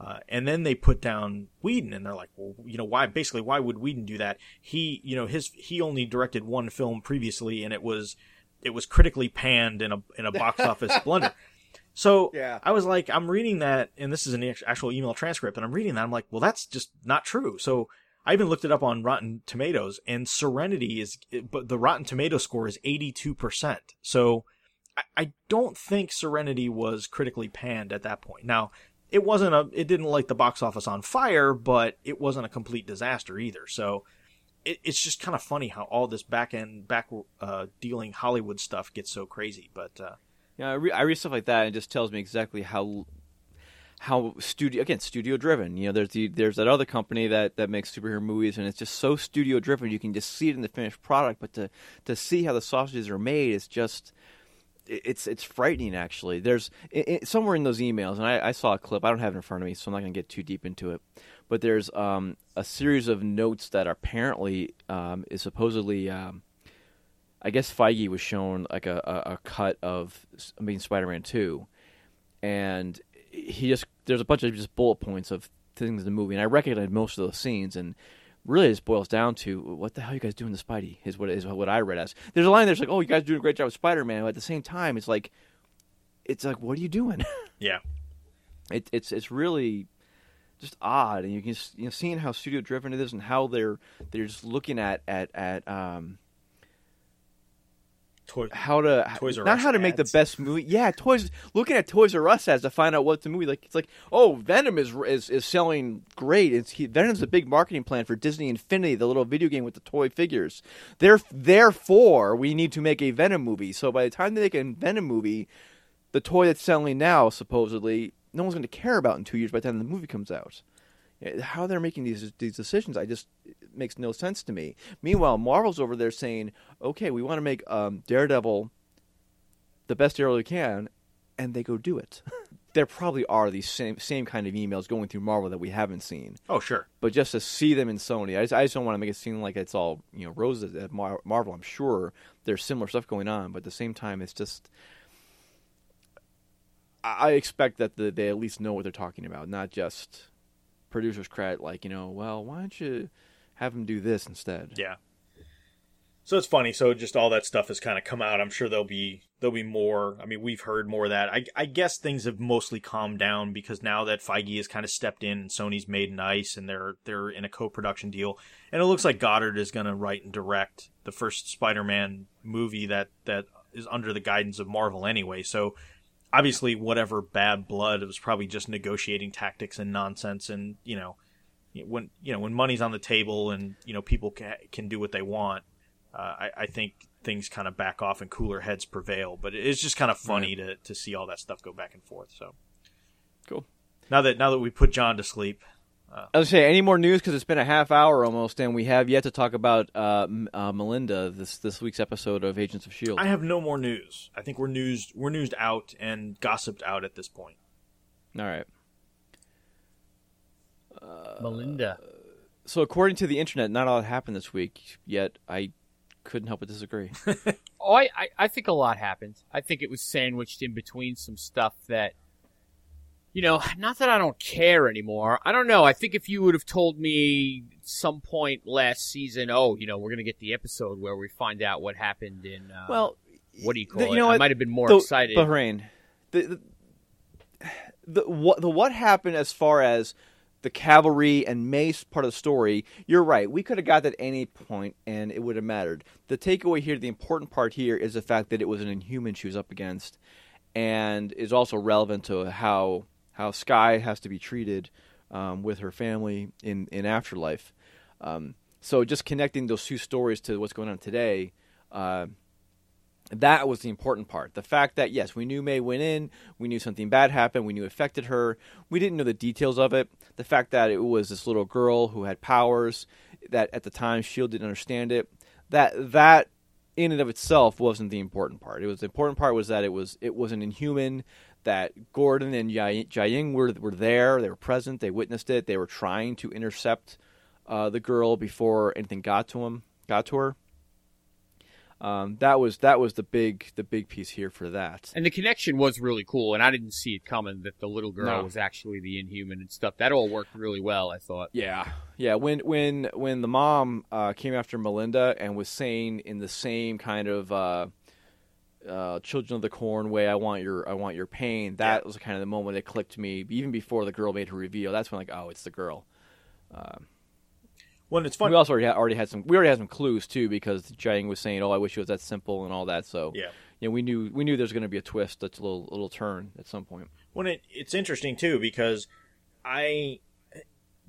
Uh, and then they put down Whedon, and they're like, well, you know, why? Basically, why would Whedon do that? He, you know, his he only directed one film previously, and it was it was critically panned in a in a box <laughs> office blunder. So Yeah. I was like, I'm reading that, and this is an actual email transcript, and I'm reading that. I'm like, well, that's just not true. So I even looked it up on Rotten Tomatoes, and Serenity is, but the Rotten Tomato score is 82%. So I, I don't think Serenity was critically panned at that point. Now, it wasn't a, it didn't light the box office on fire, but it wasn't a complete disaster either. So it, it's just kind of funny how all this back end, back uh, dealing Hollywood stuff gets so crazy. But uh, Yeah, I, re- I read stuff like that, and it just tells me exactly how how studio again studio driven. You know, there's the there's that other company that that makes superhero movies, and it's just so studio driven. You can just see it in the finished product, but to to see how the sausages are made is just it's it's frightening. Actually, there's i i somewhere in those emails, and I, I saw a clip. I don't have it in front of me, so I'm not going to get too deep into it. But there's um, a series of notes that apparently um, is supposedly. Um, I guess Feige was shown like a, a, a cut of I mean Spider-Man Two, and he just there's a bunch of just bullet points of things in the movie, and I recognize most of those scenes, and really it just boils down to what the hell you guys doing to Spidey is what is what I read as. There's a line there's like, oh, you guys are doing a great job with Spider-Man, but at the same time, it's like, it's like, what are you doing? <laughs> yeah, it, it's it's really just odd, and you can s- you know seeing how studio driven it is, and how they're they're just looking at at at um Toy- how to Toys R not Us how to make the best movie. Yeah, toys. Looking at Toys R Us ads to find out what the movie like. It's like, oh, Venom is is, is selling great. It's he, Venom's a big marketing plan for Disney Infinity, the little video game with the toy figures. There, therefore, we need to make a Venom movie. So by the time they make a Venom movie, the toy that's selling now supposedly no one's going to care about in two years by the time the movie comes out. How they're making these these decisions, I just it makes no sense to me. Meanwhile, Marvel's over there saying, "Okay, we want to make um, Daredevil the best Daredevil we can," and they go do it. <laughs> there probably are these same same kind of emails going through Marvel that we haven't seen, oh sure, but just to see them in Sony, I just, I just don't want to make it seem like it's all you know roses at Mar- Marvel. I'm sure there's similar stuff going on, but at the same time, it's just. I I expect that the, they at least know what they're talking about, not just producers credit. Like you know, well, why don't you have them do this instead? Yeah. So it's funny. So just all that stuff has kind of come out. I'm sure there'll be there'll be more. I mean, we've heard more of that. I, I guess things have mostly calmed down because now that Feige has kind of stepped in and Sony's made nice and they're they're in a co-production deal, and it looks like Goddard is going to write and direct the first Spider-Man movie that that is under the guidance of Marvel anyway. So obviously, whatever bad blood, it was probably just negotiating tactics and nonsense, and you know when you know when money's on the table and you know people can, can do what they want uh, I, I think things kind of back off and cooler heads prevail but it's just kind of funny to, to see all that stuff go back and forth so Cool. now that now that we put john to sleep I was say any more news because it's been a half hour almost, and we have yet to talk about uh, uh, Melinda this this week's episode of Agents of Shield. i have no more news i think we're news we're newsed out and gossiped out at this point All right. Melinda. So according to the internet, not a lot happened this week. Yet I couldn't help but disagree. <laughs> Oh, I, I, I think a lot happened. I think it was sandwiched in between some stuff that you know, not that I don't care anymore. I don't know. I think if you would have told me some point last season, oh, you know, we're gonna get the episode where we find out what happened in, uh, Well, what do you call the- it? you know I what? might have been more the, excited. Bahrain. The, the, the what the what happened as far as the cavalry and Mace part of the story. You're right. We could have got that at any point, and it would have mattered. The takeaway here, the important part here, is the fact that it was an Inhuman she was up against, and is also relevant to how how Skye has to be treated um, with her family in in afterlife. Um, so just connecting those two stories to what's going on today. Uh, that was the important part. The fact that yes, we knew May went in, we knew something bad happened, we knew it affected her. We didn't know the details of it. The fact that it was this little girl who had powers that at the time Shield didn't understand it. That that in and of itself wasn't the important part. It was the important part was that it was it was an inhuman. That Gordon and Jia Jiaying were were there. They were present. They witnessed it. They were trying to intercept uh, the girl before anything got to him, got to her. Um, that was that was the big the big piece here for that. and the connection was really cool, and I didn't see it coming that the little girl No. was actually the Inhuman and stuff. That all worked really well, I thought. Yeah, yeah. When when when the mom uh, came after Melinda and was saying in the same kind of uh, "Children of the Corn" way, "I want your I want your pain." That was kind of the moment it clicked to me. Even before the girl made her reveal, that's when like, oh, it's the girl. Well, it's fun, We also already had, already had some. We already had some clues too because Jiaying was saying, "Oh, I wish it was that simple" and all that. So yeah. you know, we knew we knew there's going to be a twist, that's a little little turn at some point. when it it's interesting too because I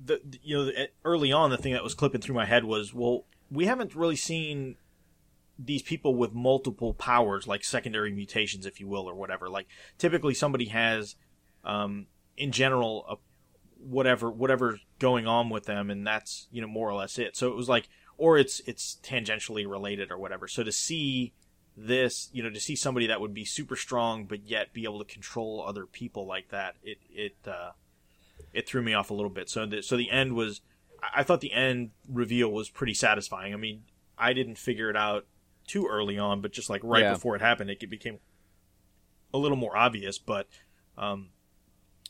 the- you know early on the thing that was clipping through my head was well we haven't really seen these people with multiple powers like secondary mutations if you will or whatever. Like typically somebody has um in general a whatever going on with them and that's you know more or less it. So it was like or it's it's tangentially related or whatever. So to see this you know to see somebody that would be super strong but yet be able to control other people like that it it uh it threw me off a little bit. So the so the end was i thought the end reveal was pretty satisfying. I mean i didn't figure it out too early on but just like right Yeah. before it happened it became a little more obvious but um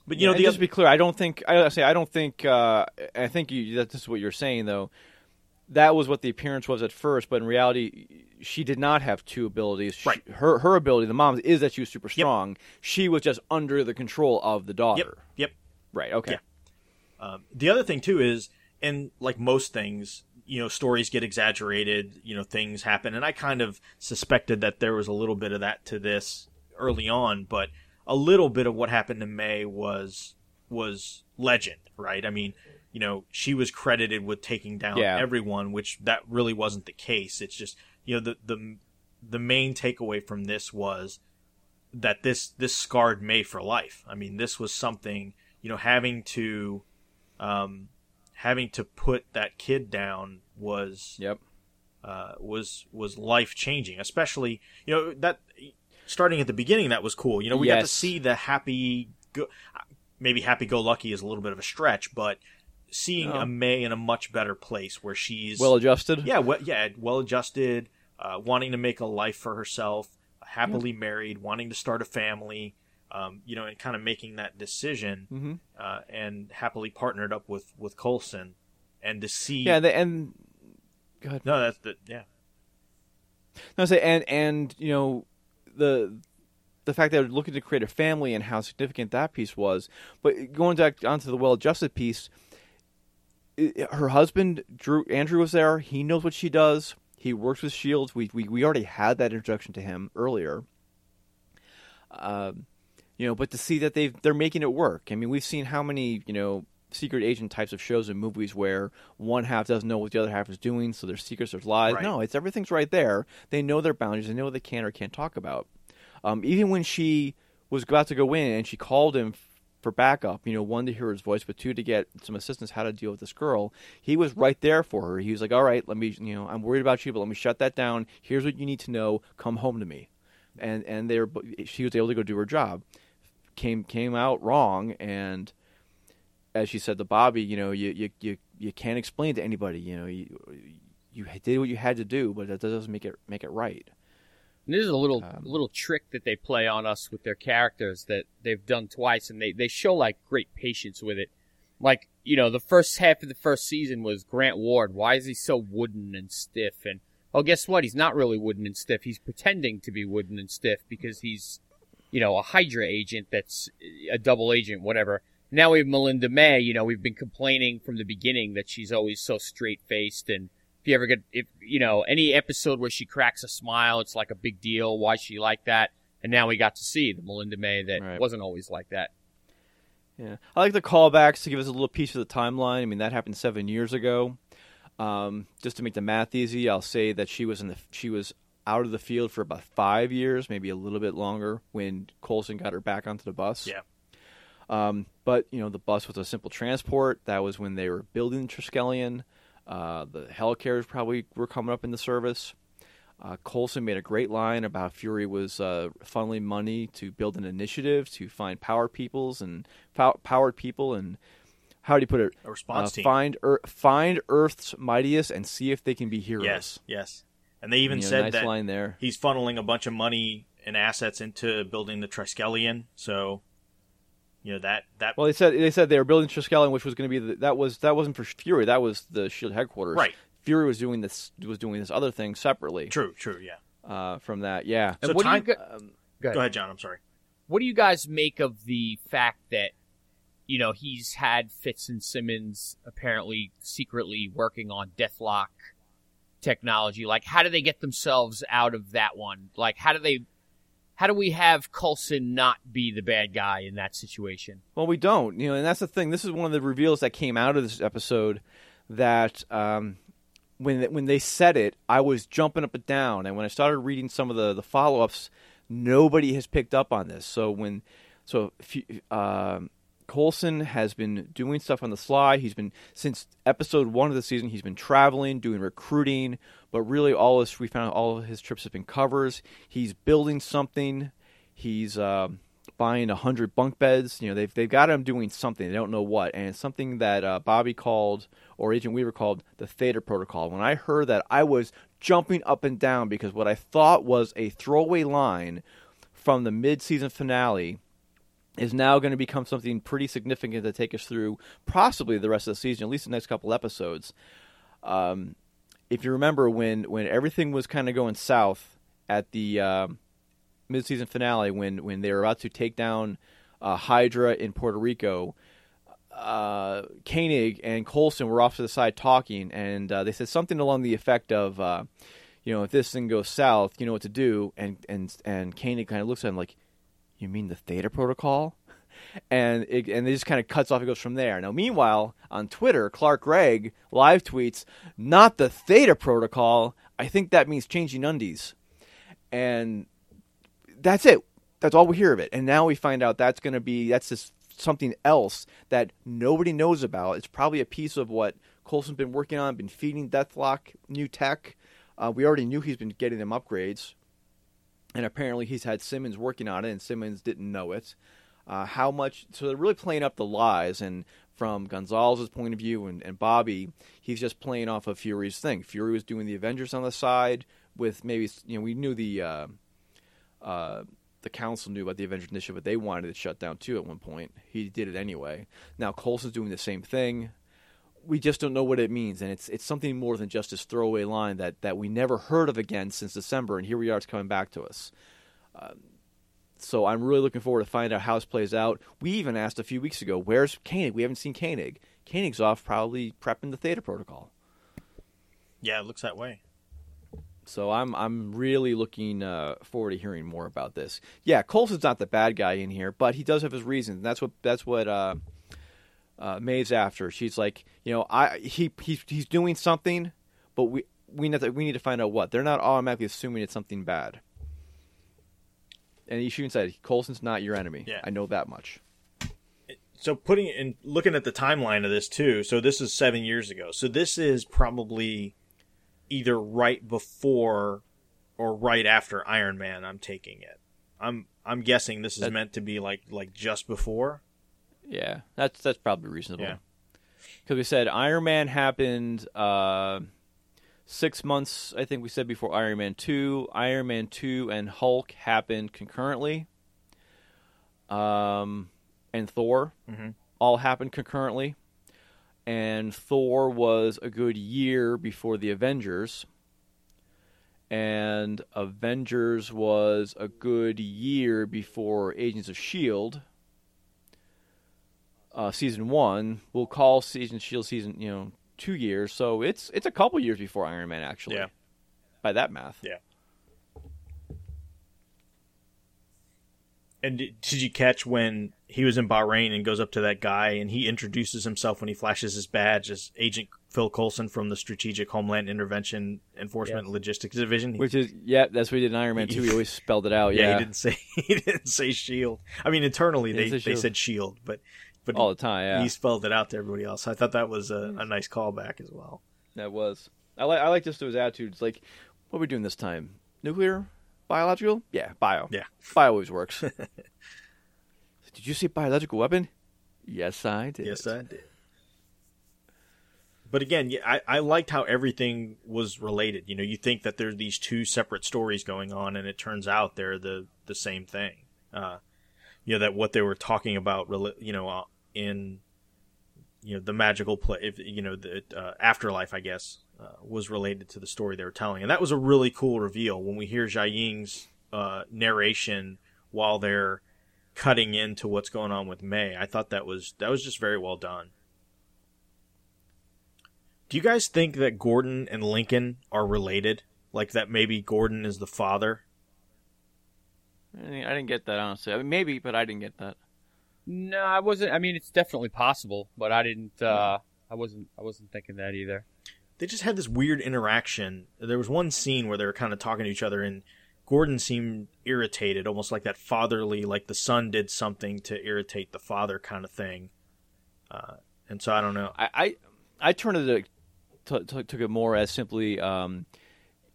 but you know the just other, to be clear, I don't think I say I don't think uh, I think you that this is what you're saying though. That was what the appearance was at first, but in reality, she did not have two abilities. She- Right. her her ability, the mom's, is that she was super strong. She was just under the control of the daughter. yep yep Right. Okay. Yeah. Um, the other thing too is, and like most things, you know, stories get exaggerated. You know, things happen, and I kind of suspected that there was a little bit of that to this early on, but a little bit of what happened to May was was legend, right? I mean, you know, she was credited with taking down Yeah. everyone, which that really wasn't the case. It's just you know the the the main takeaway from this was that this this scarred May for life. I mean, this was something you know having to um, having to put that kid down was Yep. uh, was was life changing. Especially you know that starting at the beginning that was cool. You know we got to see the happy go, maybe happy go lucky is a little bit of a stretch, but seeing No. a May in a much better place where she's Well adjusted. yeah, well, yeah, well adjusted, uh, wanting to make a life for herself, happily married, wanting to start a family, um, you know, and kind of making that decision, Mhm. uh, and happily partnered up with with Coulson, and to see, Yeah. They, and go ahead. no, that's the yeah, No, say and and you know the the fact that they're looking to create a family and how significant that piece was. But going back onto the well-adjusted piece, i her husband Drew Andrew was there. He knows what she does. He works with Shields. We we we already had that introduction to him earlier. Um, you know, but to see that they've they're making it work. I mean, we've seen how many you know secret agent types of shows and movies where one half doesn't know what the other half is doing, so there's secrets, there's lies. Right. No, it's everything's right there. They know their boundaries. They know what they can or can't talk about. Um, even when she was about to go in and she called him for backup, you know, one to hear his voice, but two to get some assistance how to deal with this girl. He was right there for her. He was like, "All right, let me, you know, I'm worried about you, but let me shut that down. Here's what you need to know. Come home to me." And and they were, she was able to go do her job. Came came out wrong, and as she said to Bobbi, you know, you you you, you can't explain to anybody. You know, you you did what you had to do, but that doesn't make it make it right. And this is a little um, little trick that they play on us with their characters that they've done twice, and they they show like great patience with it. Like you know, the first half of the first season was Grant Ward. Why is he so wooden and stiff? And oh, guess what? He's not really wooden and stiff. He's pretending to be wooden and stiff because he's you know a Hydra agent that's a double agent, whatever. Now we have Melinda May. You know, we've been complaining from the beginning that she's always so straight faced and if you ever get, if you know, any episode where she cracks a smile, it's like a big deal. Why she like that? And now we got to see the Melinda May that right. wasn't always like that. Yeah, I like the callbacks to give us a little piece of the timeline. I mean, that happened seven years ago. Um, just to make the math easy, I'll say that she was in the she was out of the field for about five years, maybe a little bit longer, when Coulson got her back onto the bus. Yeah. Um, but you know, the bus was a simple transport. That was when they were building Triskelion. Uh, the Helicarriers probably were coming up in the service. Uh, Coulson made a great line about Fury was uh, funneling money to build an initiative to find power peoples and pow- powered people and how do you put it? A response uh, team. Find er- find Earth's mightiest and see if they can be heroes. Yes, yes. And they even you know, said nice that line there. he's funneling a bunch of money and assets into building the Triskelion. So you know that that. Well, they said they said they were building Triskelion, which was going to be the, that was that wasn't for Fury. That was the Shield headquarters. Right. Fury was doing this was doing this other thing separately. True. True. Yeah. Uh, from that, yeah. And so what time, do you go, um, go, ahead. go ahead, John. I'm sorry. What do you guys make of the fact that you know he's had Fitz and Simmons apparently secretly working on Deathlok technology? Like, how do they get themselves out of that one? Like, how do they how do we have Coulson not be the bad guy in that situation? Well, we don't. You know, and that's the thing. This is one of the reveals that came out of this episode that um, when when they said it, I was jumping up and down, and when I started reading some of the the follow ups, nobody has picked up on this. So when so if um, Coulson has been doing stuff on the sly. He's been since episode one of the season. He's been traveling, doing recruiting, but really all this we found all of his trips have been covers. He's building something. He's uh, buying a hundred bunk beds. You know they've they've got him doing something. They don't know what, and it's something that uh, Bobbi called or Agent Weaver called the Theta Protocol. When I heard that, I was jumping up and down because what I thought was a throwaway line from the mid-season finale is now going to become something pretty significant to take us through possibly the rest of the season, at least the next couple episodes. Um, if you remember when when everything was kind of going south at the uh, midseason finale, when when they were about to take down uh, Hydra in Puerto Rico, uh, Koenig and Coulson were off to the side talking, and uh, they said something along the effect of, uh, you know, if this thing goes south, you know what to do. And and and Koenig kind of looks at him like, you mean the Theta Protocol? And it, and it just kind of cuts off. It goes from there. Now, meanwhile, on Twitter, Clark Gregg live tweets, "Not the Theta Protocol. I think that means changing undies." And that's it. That's all we hear of it. And now we find out that's going to be that's just something else that nobody knows about. It's probably a piece of what Coulson's been working on, been feeding Deathlok new tech. Uh, we already knew he's been getting them upgrades and apparently he's had Simmons working on it, and Simmons didn't know it. Uh, how much? So they're really playing up the lies, and from Gonzalez's point of view and, and Bobbi, he's just playing off of Fury's thing. Fury was doing the Avengers on the side with maybe you know we knew the uh, uh, the council knew about the Avengers initiative, but they wanted it shut down too at one point. He did it anyway. Now Coulson's doing the same thing we just don't know what it means, and it's it's something more than just this throwaway line that that we never heard of again since December, and here we are, it's coming back to us. Uh, so I'm really looking forward to find out how this plays out. We even asked a few weeks ago, "Where's Koenig?" We haven't seen Koenig. Koenig's off, probably prepping the Theta Protocol. Yeah, it looks that way. So I'm I'm really looking uh, forward to hearing more about this. Yeah, Coulson's not the bad guy in here, but he does have his reasons. That's what that's what uh, uh, Maeve's after. She's like, you know, I he he's he's doing something, but we we need to, we need to find out what. They're not automatically assuming it's something bad. And Ishun said, Coulson's not your enemy. Yeah. I know that much. So putting and looking at the timeline of this too, so this is seven years ago. So this is probably either right before or right after Iron Man. I'm taking it. I'm I'm guessing this is that, meant to be like like just before. Yeah, that's that's probably reasonable. Yeah. Because we said Iron Man happened uh, six months, I think we said before Iron Man 2. Iron Man 2 and Hulk happened concurrently. Um, and Thor Mhm. all happened concurrently. And Thor was a good year before the Avengers. And Avengers was a good year before Agents of S.H.I.E.L.D. Uh, season one. We'll call season Shield season, you know, two years. So it's it's a couple years before Iron Man actually. Yeah. By that math. Yeah. And did, did you catch when he was in Bahrain and goes up to that guy and he introduces himself when he flashes his badge as Agent Phil Coulson from the Strategic Homeland Intervention Enforcement and Logistics Division? Which is yeah, that's what he did in Iron Man two. He always spelled it out. yeah, <laughs> Yeah, he didn't say <laughs> he didn't say Shield. I mean, internally they, they said Shield, but but all the time. Yeah, he spelled it out to everybody else. I thought that was a, a nice callback as well. that was. I like I like just those attitudes. Like, what are we doing this time? Nuclear, biological? Yeah, bio. Yeah. bio always works. <laughs> did you see biological weapon? Yes, I did. Yes, I did. But again, yeah, I, I liked how everything was related. You know, you think that there's these two separate stories going on, and it turns out they're the the same thing. Uh, you know that what they were talking about, you know, uh, in you know the magical play, if you know the uh, afterlife, I guess, uh, was related to the story they were telling, and that was a really cool reveal when we hear Jiaying's uh, narration while they're cutting into what's going on with May. I thought that was that was just very well done. Do you guys think that Gordon and Lincoln are related? Like that maybe Gordon is the father? I didn't, get that honestly. I mean, maybe, but I didn't get that. No, I wasn't. I mean, it's definitely possible, but I didn't. uh I wasn't. I wasn't thinking that either. They just had this weird interaction. There was one scene where they were kind of talking to each other and Gordon seemed irritated, almost like that fatherly, like the son did something to irritate the father kind of thing. Uh, and so I don't know. I I, I turned it to, to, took it more as simply, um,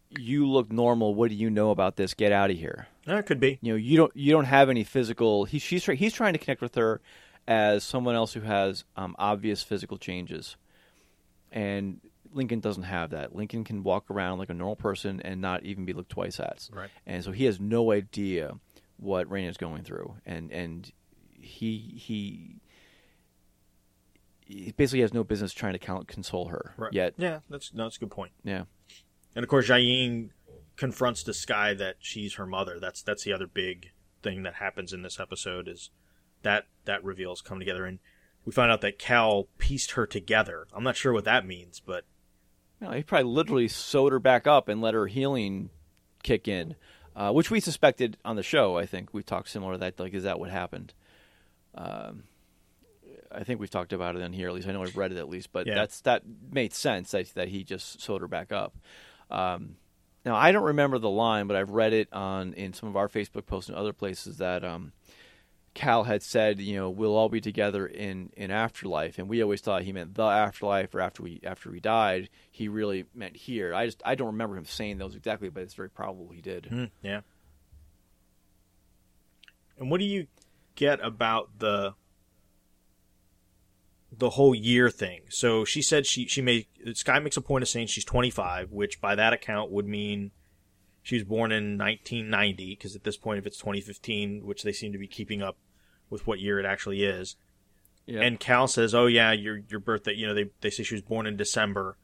you look normal. What do you know about this? Get out of here. That could be. you know you don't you don't have any physical he, she's he's trying to connect with her as someone else who has um, obvious physical changes and lincoln doesn't have that lincoln can walk around like a normal person and not even be looked twice at Right. and so he has no idea what Raina is going through and and he he he basically has no business trying to count, console her Right. yet Yeah, that's no, that's a good point. yeah And of course, Jiaying confronts the Skye that she's her mother. That's that's the other big thing that happens in this episode is that that reveals come together, and we find out that Cal pieced her together. I'm not sure what that means, but No, he probably literally sewed her back up and let her healing kick in, uh, which we suspected on the show. I think we talked similar to that. Like, is that what happened? Um, I think we've talked about it in here. At least I know I've read it at least, but Yeah. that's that made sense that that he just sewed her back up. Um, now I don't remember the line, but I've read it on in some of our Facebook posts and other places that um, Cal had said, you know, we'll all be together in in afterlife, and we always thought he meant the afterlife or after we after we died. He really meant here. I just I don't remember him saying those exactly, but it's very probable he did. Hmm, yeah. And what do you get about the the whole year thing? So she said she she made Skye makes a point of saying she's 25, which by that account would mean she was born in 1990 because at this point if it's 2015, which they seem to be keeping up with what year it actually is. Yeah. And Cal says, "Oh yeah, your your birthday, you know, they they say she was born in December."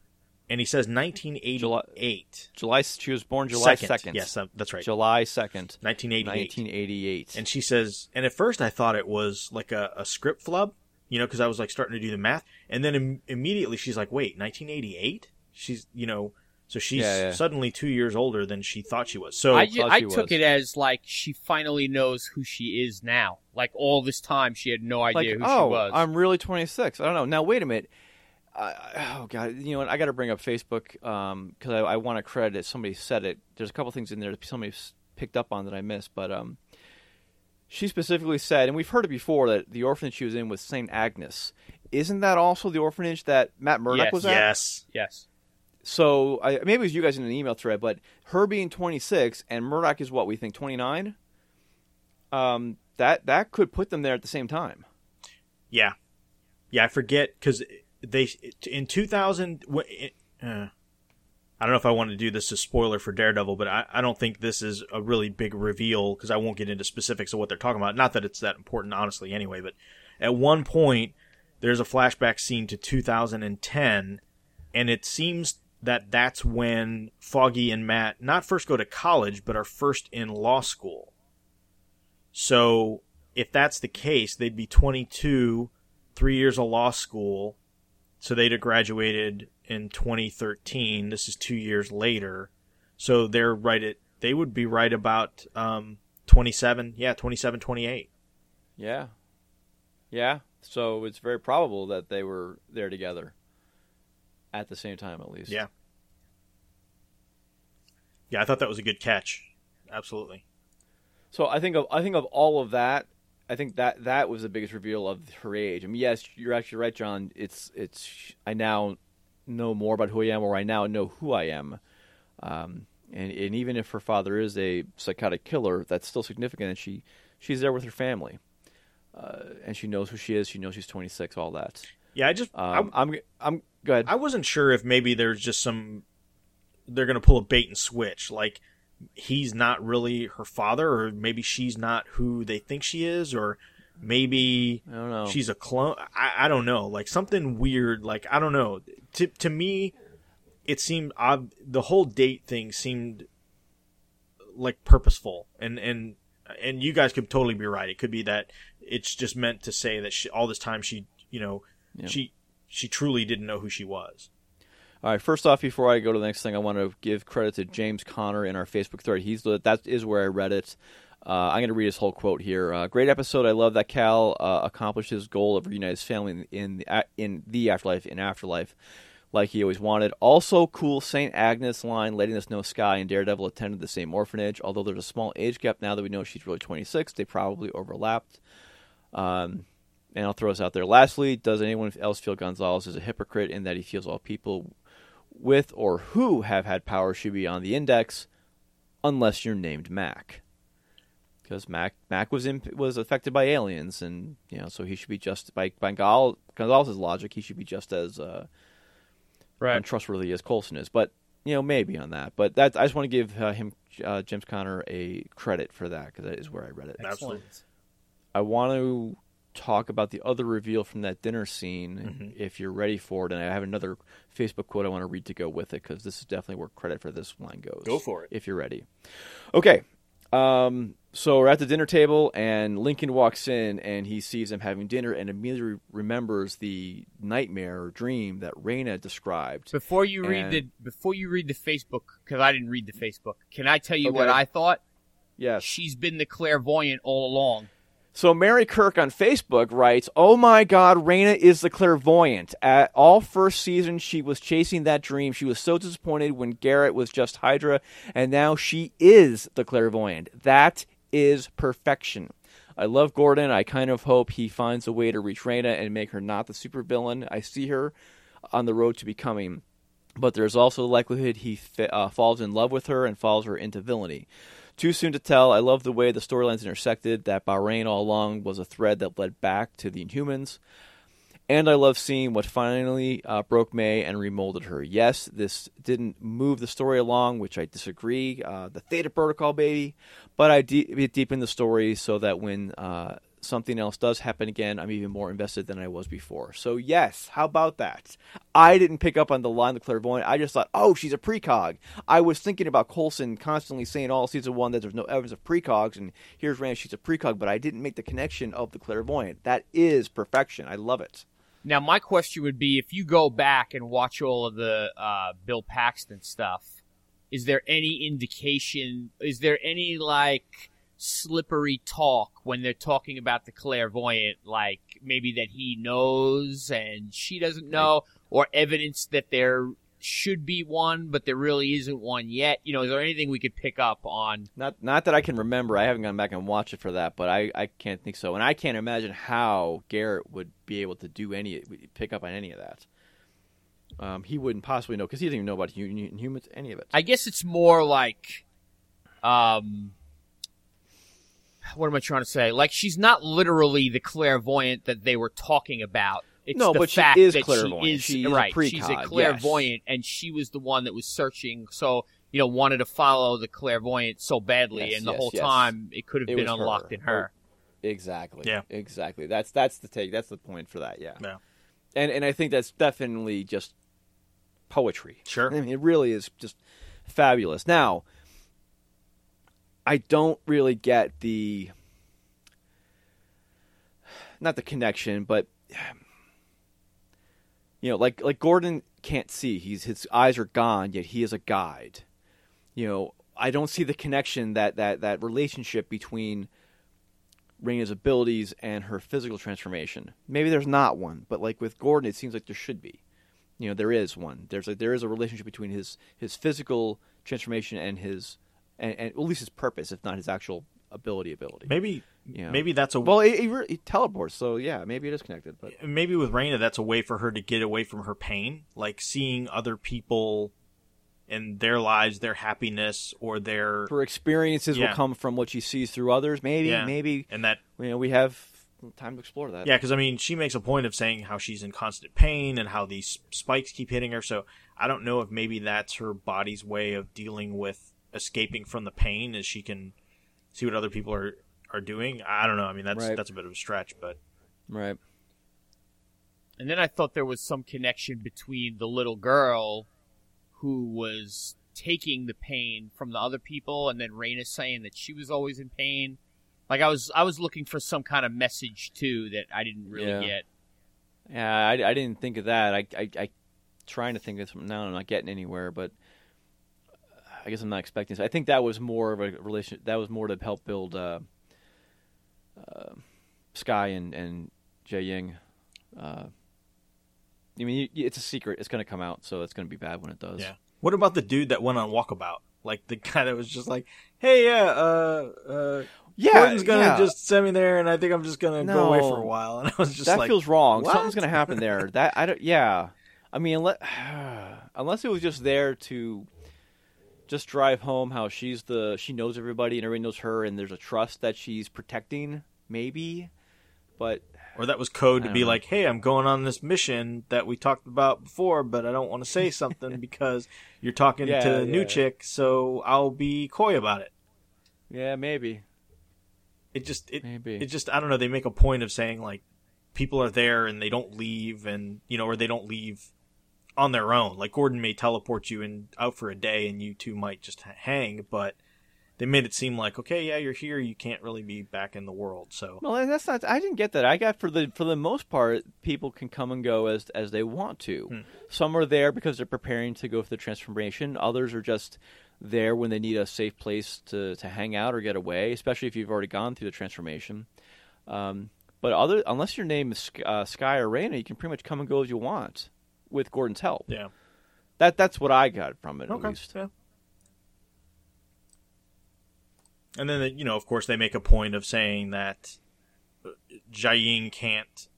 And he says 1988. July she was born July Second. second. Yes, that's right. July second, 1988. nineteen eighty eight. And she says, and at first I thought it was like a, a script flub, you know, because I was like starting to do the math. And then Im- immediately she's like, wait, 1988? She's, you know, so she's Yeah, yeah. suddenly two years older than she thought she was. So, I, ju- I took was. it as like she finally knows who she is now. Like all this time, she had no idea like, who oh, she was. I'm really 26. I don't know. Now, wait a minute. I oh god, you know what? I got to bring up Facebook because I, I want to credit. Somebody said it. There's a couple things in there that somebody s- picked up on that I missed, but um, she specifically said, and we've heard it before, that the orphanage she was in was Saint Agnes. Isn't that also the orphanage that Matt Murdock Yes. was at? yes. yes. So I, maybe it was you guys in an email thread, but her being 26 and Murdock is what we think 29. Um, that that could put them there at the same time. Yeah. Yeah, I forget because they, in 2000, wh- uh, I don't know if I want to do this as spoiler for Daredevil, but I, I don't think this is a really big reveal because I won't get into specifics of what they're talking about. Not that it's that important, honestly, anyway. But at one point, there's a flashback scene to 2010, and it seems that that's when Foggy and Matt not first go to college, but are first in law school. So if that's the case, they'd be 22, three years of law school. So they'd have graduated in 2013. This is two years later. So they're right at, they would be right about um, 27. Yeah, 27, 28. Yeah. Yeah. So it's very probable that they were there together at the same time, at least. Yeah. Yeah, I thought that was a good catch. Absolutely. So I think of I think of all of that. I think that that was the biggest reveal of her age. I mean, yes, you're actually right, John. It's it's I now know more about who I am, or I now know who I am. Um, and and even if her father is a psychotic killer, that's still significant. And she she's there with her family, uh, and she knows who she is. She knows she's 26. All that. Yeah, I just Um, I, I'm I'm go ahead. I wasn't sure if maybe there's just some they're going to pull a bait and switch like he's not really her father or maybe she's not who they think she is or maybe I don't know. she's a clone. I, I don't know. Like something weird like I don't know. To to me it seemed odd the whole date thing seemed like purposeful. And and and you guys could totally be right. It could be that it's just meant to say that she, all this time she you know Yeah. she she truly didn't know who she was All right. First off, before I go to the next thing, I want to give credit to James Connor in our Facebook thread. He's that is where I read it. Uh, I'm going to read his whole quote here. Uh, Great episode. I love that Cal uh, accomplished his goal of reuniting his family in, in the in the afterlife in afterlife, like he always wanted. Also, cool Saint Agnes line letting us know Skye and Daredevil attended the same orphanage. Although there's a small age gap now that we know she's really 26, they probably overlapped. Um, and I'll throw this out there. Lastly, does anyone else feel Gonzalez is a hypocrite in that he feels all people with or who have had power should be on the index, unless you're named Mac? Because Mac Mac was in, was affected by aliens, and you know, so he should be just by by Gonzal- Gonzalez's logic, he should be just as uh, untrustworthy as Coulson is. But you know, maybe on that. But that I just want to give uh, him uh, James Conner a credit for that because that is where I read it. Absolutely. I want to talk about the other reveal from that dinner scene if you're ready for it. And I have another Facebook quote I want to read to go with it because this is definitely where credit for this line goes. Go for it. If you're ready. Okay. Um, so we're at the dinner table, and Lincoln walks in and he sees them having dinner and immediately remembers the nightmare or dream that Raina described. Before you read the before you read the Facebook, because I didn't read the Facebook. Can I tell you Okay. what I thought? Yes. She's been the clairvoyant all along. So Mary Kirk on Facebook writes, "Oh my God, Raina is the clairvoyant. At all first season, she was chasing that dream. She was so disappointed when Garrett was just Hydra, and now she is the clairvoyant. That is perfection." I love Gordon. I kind of hope he finds a way to reach Raina and make her not the supervillain I see her on the road to becoming. But there's also the likelihood he uh, falls in love with her and follows her into villainy. Too soon to tell. I love the way the storylines intersected. That Bahrain all along was a thread that led back to the Inhumans. And I love seeing what finally uh, broke May and remolded her. Yes, this didn't move the story along, which I disagree. Uh, the Theta Protocol, baby. But I de- it deepened the story so that when uh, something else does happen again, I'm even more invested than I was before. So, yes, how about that? I didn't pick up on the line, the clairvoyant. I just thought, oh, she's a precog. I was thinking about Coulson constantly saying all season one that there's no evidence of precogs, and here's Raina, she's a precog, but I didn't make the connection of the clairvoyant. That is perfection. I love it. Now, my question would be: if you go back and watch all of the uh, Bill Paxton stuff, is there any indication? Is there any like slippery talk when they're talking about the clairvoyant, like maybe that he knows and she doesn't know, or evidence that there should be one but there really isn't one yet? You know, is there anything we could pick up on? Not not that I can remember. I haven't gone back and watched it for that, but I, I can't think so. And I can't imagine how Garrett would be able to do any pick up on any of that. Um, he wouldn't possibly know because he doesn't even know about hu- hu- humans, any of it. I guess it's more like, um, what am I trying to say? Like she's not literally the clairvoyant that they were talking about It's No, the but she is that clairvoyant. She is, She is a she's precog, a yes. clairvoyant, and she was the one that was searching. So you know, wanted to follow the clairvoyant so badly, Yes, and the yes, whole yes. time it could have It been was her. unlocked in her. Exactly. Yeah. Exactly. That's that's the take. That's the point for that. Yeah. Yeah. And and I think that's definitely just poetry. Sure. I mean, it really is just fabulous. Now, I don't really get the not the connection, but you know, like like Gordon can't see. He's his eyes are gone, yet he is a guide. You know, I don't see the connection that that that relationship between Raina's abilities and her physical transformation. Maybe there's not one, but like with Gordon, it seems like there should be. You know, there is one. There's like there is a relationship between his his physical transformation and his and, and at least his purpose, if not his actual ability ability. Maybe Yeah. maybe that's a Well, he, he, re- he teleports, so yeah, maybe it is connected. But maybe with Raina, that's a way for her to get away from her pain, like seeing other people and their lives, their happiness, or their her experiences Yeah. will come from what she sees through others. Maybe, Yeah. maybe and that you know we have time to explore that. yeah, because I mean, she makes a point of saying how she's in constant pain and how these spikes keep hitting her. So I don't know if maybe that's her body's way of dealing with escaping from the pain, as she can see what other people are are doing. I don't know. I mean, that's Right. that's a bit of a stretch, but Right. And then I thought there was some connection between the little girl who was taking the pain from the other people, and then Raina saying that she was always in pain. Like I was, I was looking for some kind of message too that I didn't really Yeah. get. Yeah, I, I didn't think of that. I, I, I trying to think of something now. I'm not getting anywhere, but I guess I'm not expecting. So I think that was more of a relation. That was more to help build uh, uh, Skye and and Jiaying. Uh, I mean, you, it's a secret. It's going to come out, so it's going to be bad when it does. yeah. What about the dude that went on walkabout? Like the guy that was just like, "Hey, yeah, uh, uh, yeah. Gordon's gonna yeah. just send me there, and I think I'm just gonna go away for a while." <laughs> And I was just that like, feels wrong. what? Something's going to happen there. That I don't. Yeah, I mean, unless, <sighs> unless it was just there to just drive home how she's the she knows everybody and everybody knows her, and there's a trust that she's protecting. Maybe, but or that was code to be know. like, "Hey, I'm going on this mission that we talked about before, but I don't want to say something <laughs> because you're talking Yeah, to the new yeah. chick, so I'll be coy about it." yeah, maybe, It just it maybe. it just I don't know. They make a point of saying like people are there and they don't leave, and you know, or they don't leave on their own. Like Gordon may teleport you and out for a day, and you two might just hang, but they made it seem like okay, yeah, you're here, you can't really be back in the world. So Well, that's not. I didn't get that. I got for the for the most part, people can come and go as as they want to. Hmm. Some are there because they're preparing to go for the transformation. Others are just there when they need a safe place to to hang out or get away, especially if you've already gone through the transformation. Um, but other unless your name is uh, Skye or Raina, you can pretty much come and go as you want with Gordon's help. yeah, That that's what I got from it at least. yeah. And then, you know, of course, they make a point of saying that uh, Jiaying can't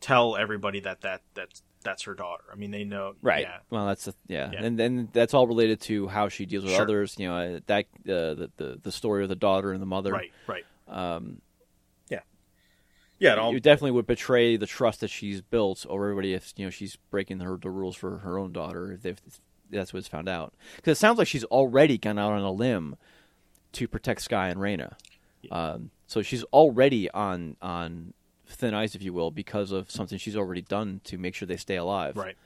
tell everybody that that that's that's her daughter. I mean, they know, Right. Yeah, Well, that's the, yeah. Yeah. and then that's all related to how she deals with Sure. others. You know, uh, that uh, the, the the story of the daughter and the mother. right, right. Um, yeah. It all, it definitely would betray the trust that she's built over everybody if you know she's breaking her the rules for her own daughter. If, if that's what's found out, because it sounds like she's already gone out on a limb to protect Skye and Raina. Um, so she's already on on thin ice, if you will, because of something she's already done to make sure they stay alive. right.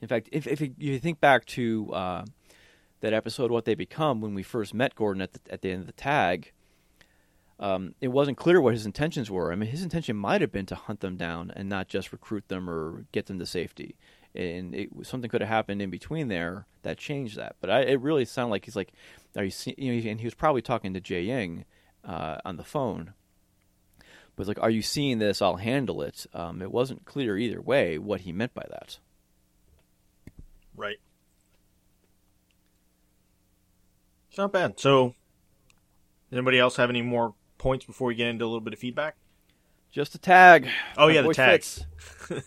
In fact, if if you think back to uh, that episode, what they become when we first met Gordon at the, at the end of the tag, um, it wasn't clear what his intentions were. I mean, his intention might have been to hunt them down and not just recruit them or get them to safety. And it, something could have happened in between there that changed that. But I, it really sounded like he's like, are you, see, you know, and he was probably talking to Jiaying uh, on the phone. But like, are you seeing this? I'll handle it. Um, it wasn't clear either way what he meant by that. Right. It's not bad. So, anybody else have any more points before we get into a little bit of feedback? Just a tag. Oh, My yeah, the boy tag. <laughs>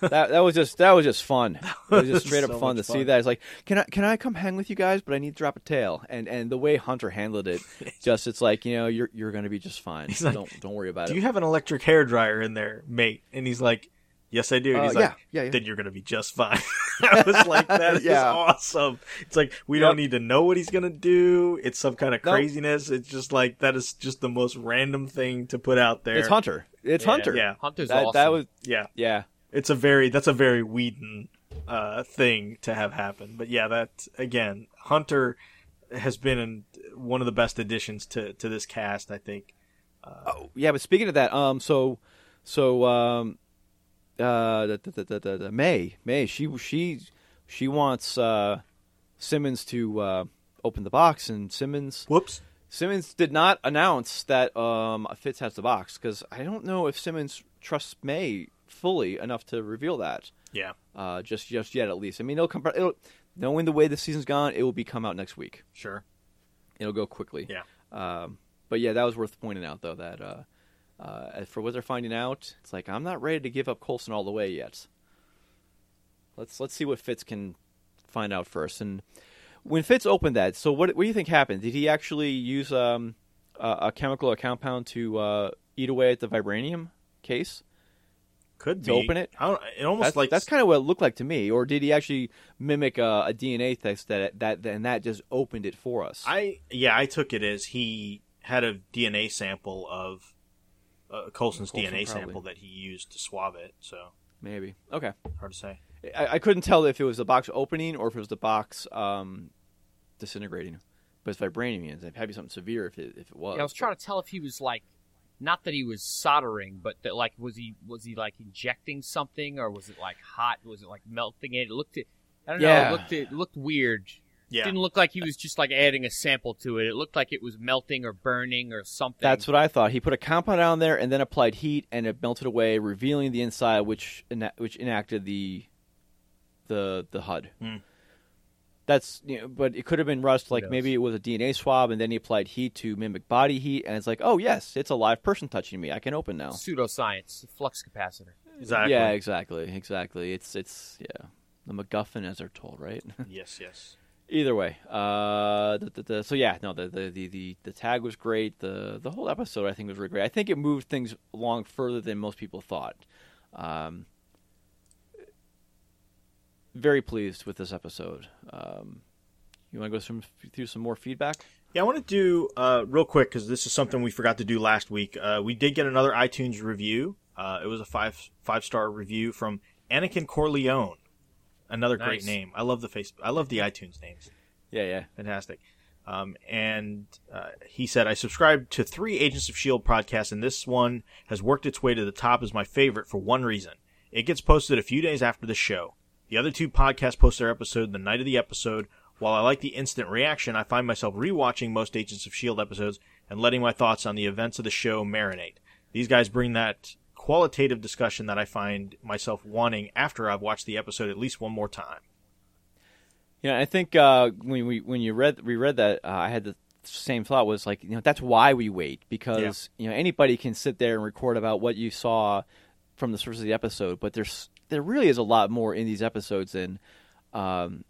That that was just that was just fun. <laughs> It was just straight up so fun to much see fun. that. It's like, can I can I come hang with you guys? But I need to drop a tail. And and the way Hunter handled it, <laughs> just it's like you know you're you're gonna be just fine. like, don't don't worry about Do it. Do you have an electric hair dryer in there, mate? And he's like, Yes, I do. And Uh, he's yeah, like, yeah, yeah. Then you're gonna be just fine. <laughs> I was like, That <laughs> is Yeah. awesome. It's like we Yep. don't need to know what he's gonna do. It's some kind of Nope. craziness. It's just like that is just the most random thing to put out there. It's Hunter. It's Yeah, Hunter. Yeah. Hunter's That, awesome. that was Yeah. yeah. It's a very that's a very Whedon uh, thing to have happen. But yeah, that again, Hunter has been in one of the best additions to to this cast. I think. Yeah, but speaking of that, um, so, so, um, uh, the, the, the, the, May, May, she, she, she wants uh, Simmons to uh, open the box, and Simmons, Whoops. Simmons did not announce that um, Fitz has the box because I don't know if Simmons trusts May fully enough to reveal that. Yeah. Uh, just, just yet, at least. I mean, it'll come. It'll, knowing the way the season's gone, it will be come out next week. Sure. It'll go quickly. Yeah. Um, but yeah, that was worth pointing out, though, that uh, uh, for what they're finding out, it's like I'm not ready to give up Coulson all the way yet. Let's let's see what Fitz can find out first. And when Fitz opened that, so what what do you think happened? Did he actually use um, a, a chemical or compound to uh, eat away at the vibranium case? Could To be. open it? I don't, it almost That's, like that's kind of what it looked like to me. Or did he actually mimic a, a DNA test that that and that just opened it for us? I yeah, I took it as he had a DNA sample of uh, Coulson's Coulson, DNA probably. sample that he used to swab it. So Maybe. Okay. hard to say. I, I couldn't tell if it was the box opening or if it was the box um, disintegrating. But it's vibranium. It'd have to be something severe if it, if it was. Yeah, I was trying to tell if he was like, not that he was soldering, but that like was he was he like injecting something or was it like hot? Was it like melting it? It looked, it. I don't know. It looked it looked weird. Yeah. Didn't look like he was just like adding a sample to it. It looked like it was melting or burning or something. That's what I thought. He put a compound on there and then applied heat, and it melted away, revealing the inside, which ena- which enacted the the the HUD. Hmm. That's you know, but it could have been rust. Like maybe it was a DNA swab, and then he applied heat to mimic body heat, and it's like, oh yes, it's a live person touching me. I can open now. pseudoscience, flux capacitor. Exactly. Yeah, exactly, exactly. It's it's yeah, the MacGuffin, as they're told, right? <laughs> yes. Yes. Either way, uh, the, the, the, so yeah, no, the, the, the, the, tag was great. The the whole episode I think was really great. I think it moved things along further than most people thought. Um, very pleased with this episode. Um, you want to go some, through some more feedback? Yeah, I want to do uh, real quick because this is something we forgot to do last week. Uh, we did get another iTunes review. Uh, it was a five five star review from Anakin Corleone. Another great name. I love the face. I love the iTunes names. Yeah, yeah. Fantastic. Um, and uh, he said, I subscribe to three Agents of S.H.I.E.L.D. podcasts, and this one has worked its way to the top as my favorite for one reason. It gets posted a few days after the show. The other two podcasts post their episode the night of the episode. While I like the instant reaction, I find myself rewatching most Agents of S.H.I.E.L.D. episodes and letting my thoughts on the events of the show marinate. These guys bring that qualitative discussion that I find myself wanting after I've watched the episode at least one more time. Yeah, I think uh, when we when you read reread that, uh, I had the same thought. Was like, you know, that's why we wait because you know anybody can sit there and record about what you saw from the source of the episode, but there's there really is a lot more in these episodes than um,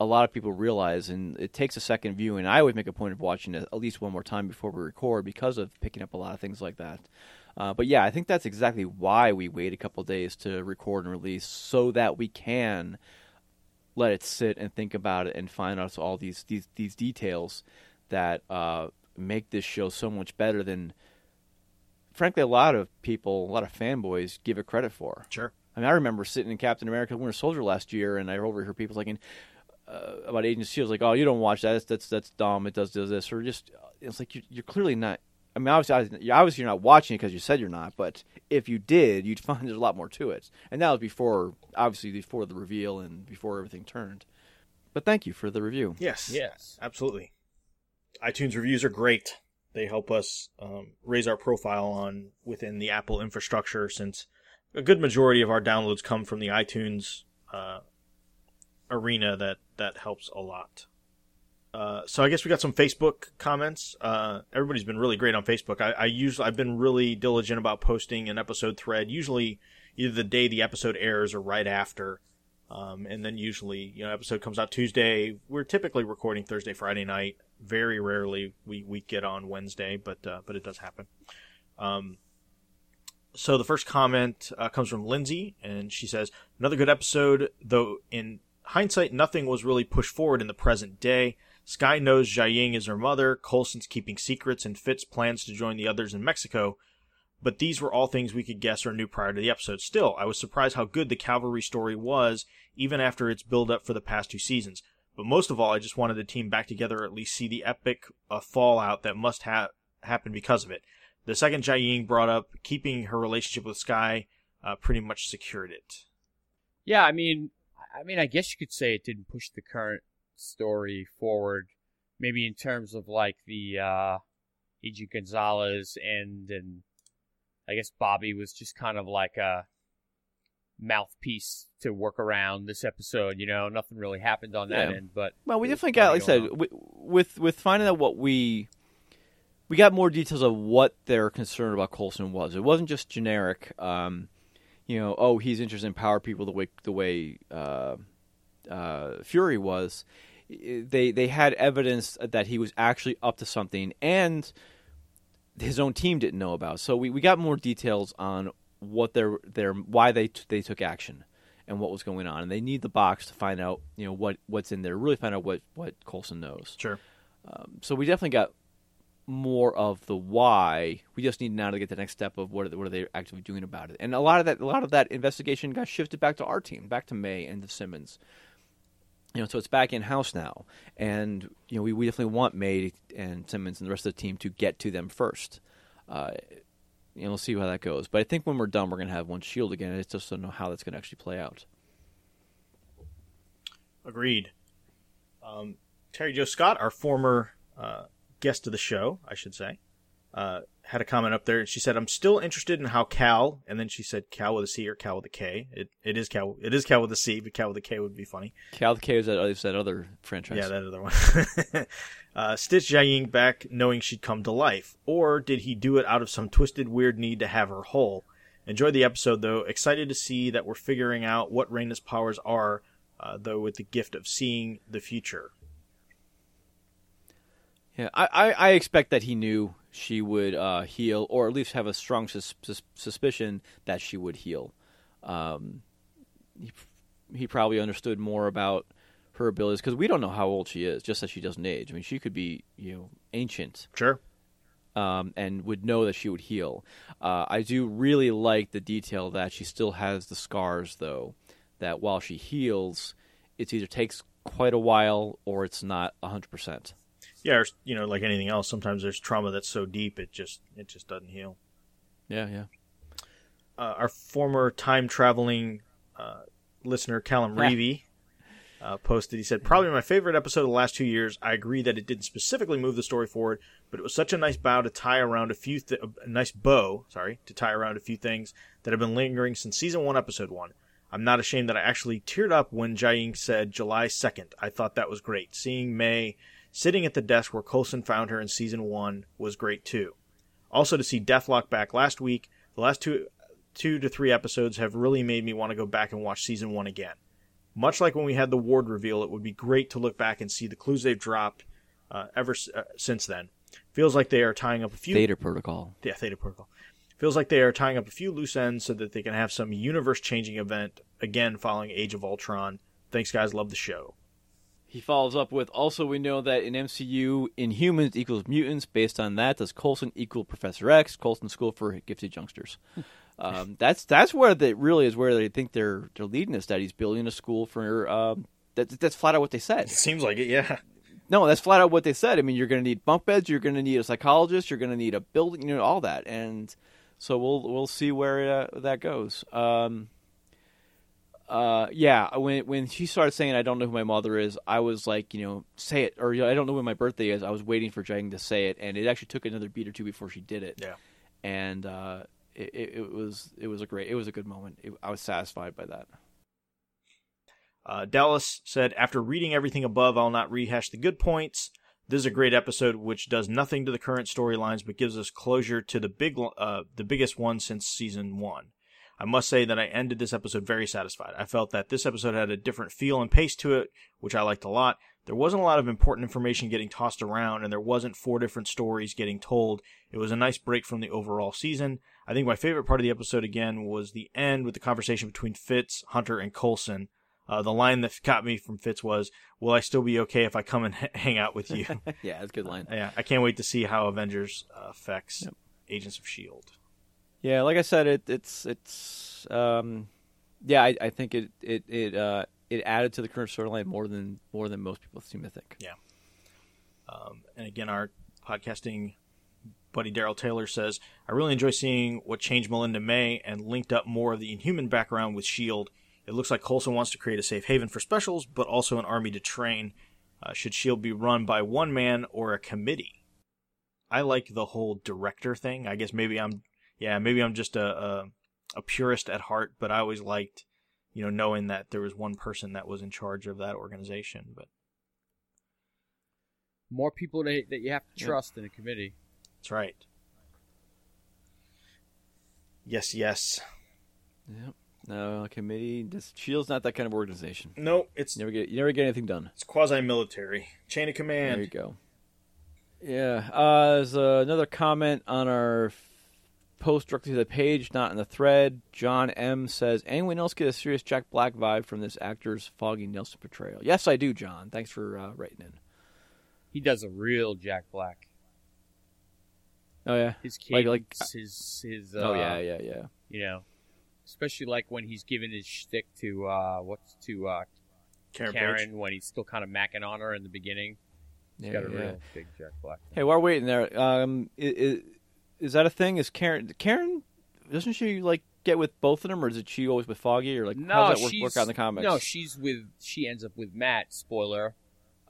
a lot of people realize, and it takes a second view. And I always make a point of watching it at least one more time before we record because of picking up a lot of things like that. Uh, but yeah, I think that's exactly why we wait a couple days to record and release so that we can let it sit and think about it and find out all these these these details that uh, make this show so much better than, frankly, a lot of people, a lot of fanboys give it credit for. Sure. I mean, I remember sitting in Captain America: Winter Soldier last year, and I overheard people saying uh, about Agent Shield, like, "Oh, you don't watch that? That's that's, that's dumb. It does does this," or just it's like you're, you're clearly not. I mean, obviously, you obviously you're not watching it because you said you're not. But if you did, you'd <laughs> find there's a lot more to it. And that was before, obviously, before the reveal and before everything turned. But thank you for the review. Yes. Yes. Absolutely. iTunes reviews are great. They help us um, raise our profile on within the Apple infrastructure since a good majority of our downloads come from the iTunes uh, arena. That that helps a lot. Uh, so I guess we got some Facebook comments. Uh, everybody's been really great on Facebook. I, I usually I've been really diligent about posting an episode thread. Usually, either the day the episode airs or right after. Um, and then usually, you know, episode comes out Tuesday. We're typically recording Thursday, Friday night. Very rarely we, we get on Wednesday, but uh, but it does happen. Um, so the first comment uh, comes from Lindsay, and she says, "Another good episode, though. In hindsight, nothing was really pushed forward in the present day. Skye knows Jiaying is her mother. Coulson's keeping secrets, and Fitz plans to join the others in Mexico. But these were all things we could guess or knew prior to the episode. Still, I was surprised how good the cavalry story was, even after its build up for the past two seasons. But most of all, I just wanted the team back together, or at least see the epic uh, fallout that must have happen because of it. The second Jiaying brought up keeping her relationship with Skye uh, pretty much secured it. Yeah, I mean, I mean, I guess you could say it didn't push the current story forward. Maybe in terms of like the uh, Agent Gonzalez and and I guess Bobbi was just kind of like a mouthpiece to work around this episode. You know, nothing really happened on that Yeah. end, but Well, we definitely got, like I said, going with with finding out what we we got more details of what their concern about Coulson was. It wasn't just generic, um, you know, oh, he's interested in power people the way the way uh, uh, Fury was. They they had evidence that he was actually up to something, and his own team didn't know about. So we, we got more details on what their their why they t- they took action and what was going on, and they need the box to find out you know what what's in there, really find out what what Coulson knows. Sure. Um, so we definitely got more of the why. We just need now to get the next step of what are they, what are they actually doing about it. And a lot of that a lot of that investigation got shifted back to our team, back to May and to Simmons. You know, so it's back in house now, and you know we, we definitely want May and Simmons and the rest of the team to get to them first. Uh, know, we'll see how that goes. But I think when we're done, we're going to have one shield again. I just don't know how that's going to actually play out. Agreed. Um, Terry Joe Scott, our former uh, guest of the show, I should say, uh, had a comment up there. She said, "I'm still interested in how Cal," and then she said Cal with a C or Cal with a K. It it is Cal. It is Cal with a C, but Cal with a K would be funny. Cal with K is that, is that other franchise. Yeah, that other one. <laughs> uh, Stitch Jiaying back knowing she'd come to life, or did he do it out of some twisted, weird need to have her whole? Enjoyed the episode though. Excited to see that we're figuring out what Raina's powers are, uh, though with the gift of seeing the future. Yeah, I, I, I expect that he knew she would uh, heal, or at least have a strong sus- sus- suspicion that she would heal. Um, he, he probably understood more about her abilities because we don't know how old she is, just that she doesn't age. I mean, she could be you know ancient Sure. um, and would know that she would heal. Uh, I do really like the detail that she still has the scars, though. That while she heals, it either takes quite a while or it's not hundred percent. Yeah, or, you know, like anything else, sometimes there's trauma that's so deep it just it just doesn't heal. Yeah, yeah. uh, our former time traveling uh, listener Callum Yeah. Reevy uh, posted. He said, "Probably my favorite episode of the last two years. I agree that it didn't specifically move the story forward, but it was such a nice bow to tie around a few th- a nice bow, sorry, to tie around a few things that have been lingering since season one, episode one." I'm not ashamed that I actually teared up when Jiaying said July 2nd. I thought that was great. Seeing May sitting at the desk where Coulson found her in season one was great too. Also, to see Deathlok back last week, the last two two to three episodes have really made me want to go back and watch season one again. Much like when we had the Ward reveal, it would be great to look back and see the clues they've dropped uh, ever s- uh, since then. Feels like they are tying up a few. Theta Protocol. Yeah, Theta Protocol. Feels like they are tying up a few loose ends so that they can have some universe-changing event again following Age of Ultron. Thanks, guys. Love the show. He follows up with also we know that in MCU Inhumans equals mutants. Based on that, does Coulson equal Professor X? Coulson School for Gifted Youngsters. <laughs> um, that's that's where they really is where they think they're they're leading us. That he's building a school for um, that, that's flat out what they said. It Seems like it, yeah. No, that's flat out what they said. I mean, you're going to need bunk beds, you're going to need a psychologist, you're going to need a building, you know, all that, and so we'll we'll see where uh, that goes. Um, uh, yeah, when when she started saying I don't know who my mother is, I was like, you know, say it, or I don't know when my birthday is. I was waiting for Jang to say it, and it actually took another beat or two before she did it. Yeah. and uh, it, it, it was it was a great, it was a good moment. It, I was satisfied by that. Uh, Dallas said, after reading everything above, I'll not rehash the good points. This is a great episode, which does nothing to the current storylines, but gives us closure to the big, uh, the biggest one since season one. I must say that I ended this episode very satisfied. I felt that this episode had a different feel and pace to it, which I liked a lot. There wasn't a lot of important information getting tossed around, and there wasn't four different stories getting told. It was a nice break from the overall season. I think my favorite part of the episode again was the end with the conversation between Fitz, Hunter, and Coulson. Uh, the line that got me from Fitz was, "Will I still be okay if I come and <laughs> h- hang out with you?" <laughs> yeah, that's a good line. yeah, I can't wait to see how Avengers uh, affects yep. Agents of Shield. Yeah, like I said, it, it's it's um, yeah, I, I think it it it uh, it added to the current storyline more than more than most people seem to think. Yeah. Um, and again, our podcasting buddy Daryl Taylor says, "I really enjoy seeing what changed Melinda May and linked up more of the Inhuman background with Shield. It looks like Coulson wants to create a safe haven for specials, but also an army to train. Uh, should Shield be run by one man or a committee? I like the whole director thing. I guess maybe I'm, yeah, maybe I'm just a, a, a purist at heart, but I always liked." you know, knowing that there was one person that was in charge of that organization. But more people that, that you have to trust in a committee. That's right. Yes, yes. Yep. No, committee. This Shield's not that kind of organization. No, it's you never get you never get anything done. It's quasi-military, chain of command. There you go. Yeah. Uh, there's uh, another comment on our post directly to the page, not in the thread. John M says, "Anyone else get a serious Jack Black vibe from this actor's Foggy Nelson portrayal?" Yes, I do, John. Thanks for uh, writing in. He does a real Jack Black. Oh yeah, his cadence, like, like his his. Uh, oh yeah, yeah, yeah. You know, especially like when he's giving his shtick to uh, what's to uh, Karen, Karen when he's still kind of macking on her in the beginning. He's yeah, got a yeah. real big Jack Black. Hey, while we're waiting there, um, is, is that a thing? Is Karen Karen doesn't she like get with both of them, or is it she always with Foggy, or like no, how does that work, work out in the comics? No, she's with she ends up with Matt. Spoiler.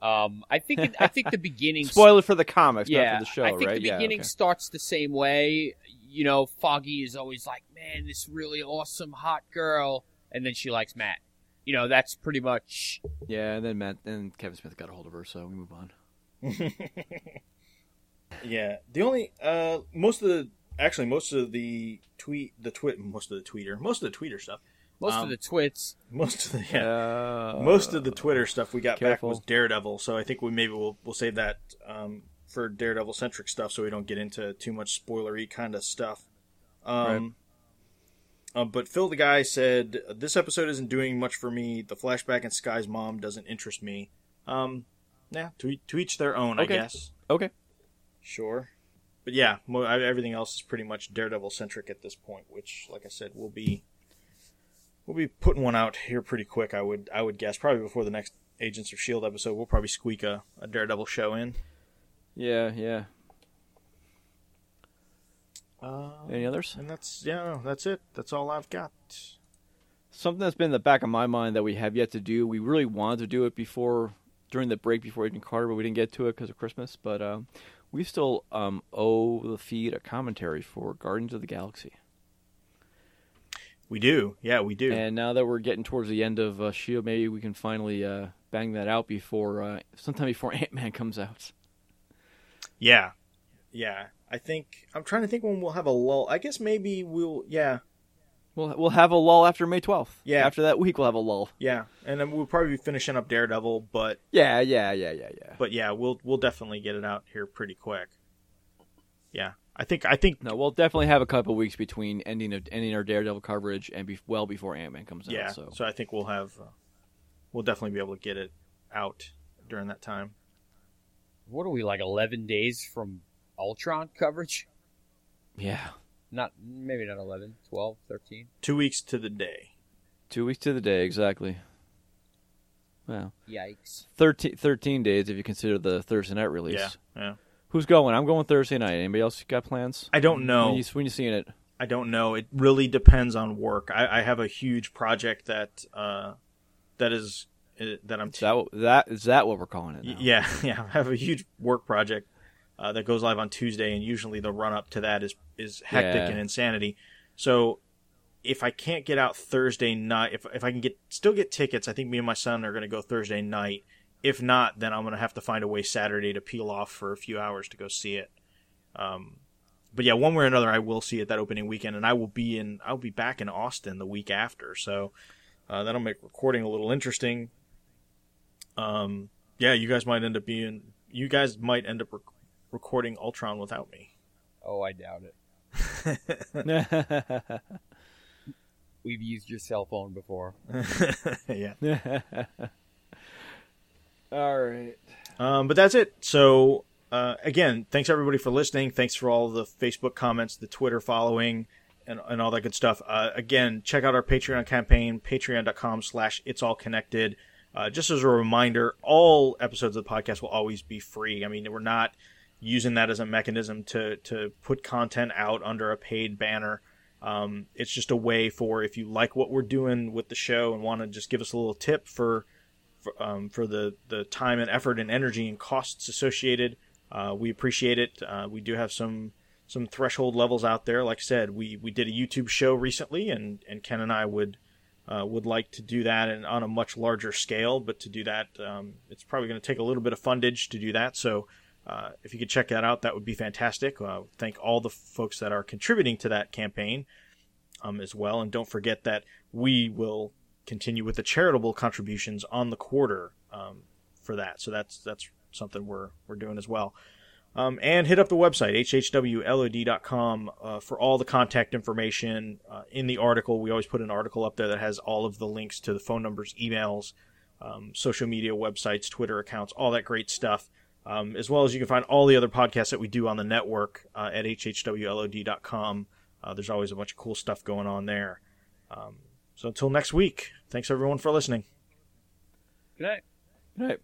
Um, I think it, I think the <laughs> beginning spoiler for the comics, yeah, for the show. I think right? the beginning yeah, okay. starts the same way. You know, Foggy is always like, "Man, this really awesome hot girl," and then she likes Matt. You know, that's pretty much. Yeah, and then Matt and Kevin Smith got a hold of her, so we move on. <laughs> yeah, the only uh, most of the actually most of the tweet the tweet most of the tweeter most of the tweeter stuff most um, of the twits most of the yeah uh, most of the twitter stuff we got careful. back was daredevil so i think we maybe we'll we'll save that um, for daredevil centric stuff so we don't get into too much spoilery kind of stuff um, right. uh, but phil the guy said this episode isn't doing much for me the flashback and Skye's mom doesn't interest me um yeah to, to each their own okay. i guess okay sure but yeah, everything else is pretty much Daredevil centric at this point. Which, like I said, we'll be we'll be putting one out here pretty quick. I would I would guess probably before the next Agents of Shield episode. We'll probably squeak a, a Daredevil show in. Yeah, yeah. Uh, Any others? And that's yeah, no, that's it. That's all I've got. Something that's been in the back of my mind that we have yet to do. We really wanted to do it before during the break before Agent Carter, but we didn't get to it because of Christmas. But um, we still um, owe the feed a commentary for Guardians of the Galaxy. We do, yeah, we do. And now that we're getting towards the end of uh, Shield, maybe we can finally uh, bang that out before uh, sometime before <laughs> Ant Man comes out. Yeah, yeah. I think I'm trying to think when we'll have a lull. I guess maybe we'll, yeah, We'll we'll have a lull after May twelfth. Yeah. After that week, we'll have a lull. Yeah, and then we'll probably be finishing up Daredevil, but yeah, yeah, yeah, yeah, yeah. But yeah, we'll we'll definitely get it out here pretty quick. Yeah, I think I think no, we'll definitely have a couple weeks between ending of, ending our Daredevil coverage and be well before Ant Man comes yeah, out. So so I think we'll have uh, we'll definitely be able to get it out during that time. What are we like eleven days from Ultron coverage? Yeah. Not maybe not 11, 12, 13. Two weeks to the day. Two weeks to the day, exactly. Well, yikes. 13, 13 days if you consider the Thursday night release. Yeah, yeah. Who's going? I'm going Thursday night. Anybody else got plans? I don't know. When you, when you seeing it? I don't know. It really depends on work. I, I have a huge project that uh, that is uh, that I'm. T- is that, that is that what we're calling it? Now? Yeah, <laughs> yeah. I have a huge work project uh, that goes live on Tuesday, and usually the run up to that is is hectic yeah. and insanity. So if I can't get out Thursday night, if if I can get still get tickets, I think me and my son are going to go Thursday night. If not, then I'm going to have to find a way Saturday to peel off for a few hours to go see it. Um, but yeah, one way or another, I will see it that opening weekend, and I will be in. I'll be back in Austin the week after, so uh, that'll make recording a little interesting. Um, yeah, you guys might end up being. You guys might end up rec- recording Ultron without me. Oh, I doubt it. <laughs> We've used your cell phone before. <laughs> yeah. <laughs> All right. Um, but that's it. So uh, again, thanks everybody for listening. Thanks for all the Facebook comments, the Twitter following, and, and all that good stuff. Uh, again, check out our Patreon campaign, patreon.com slash it's all connected. Uh, just as a reminder, all episodes of the podcast will always be free. I mean, we're not using that as a mechanism to, to put content out under a paid banner. Um, it's just a way for if you like what we're doing with the show and want to just give us a little tip for for, um, for the, the time and effort and energy and costs associated. Uh, we appreciate it. Uh, we do have some some threshold levels out there. Like I said, we, we did a YouTube show recently, and, and Ken and I would uh, would like to do that and on a much larger scale. But to do that, um, it's probably going to take a little bit of fundage to do that. So uh, if you could check that out, that would be fantastic. Uh, thank all the folks that are contributing to that campaign um, as well, and don't forget that we will continue with the charitable contributions on the quarter um, for that. So that's that's something we're we're doing as well. Um, and hit up the website hhwlod.com uh, for all the contact information uh, in the article. We always put an article up there that has all of the links to the phone numbers, emails, um, social media websites, Twitter accounts, all that great stuff. Um, as well as you can find all the other podcasts that we do on the network uh, at hhwlod.com. Uh, there's always a bunch of cool stuff going on there. Um, so until next week, thanks everyone for listening. Good night. Good night.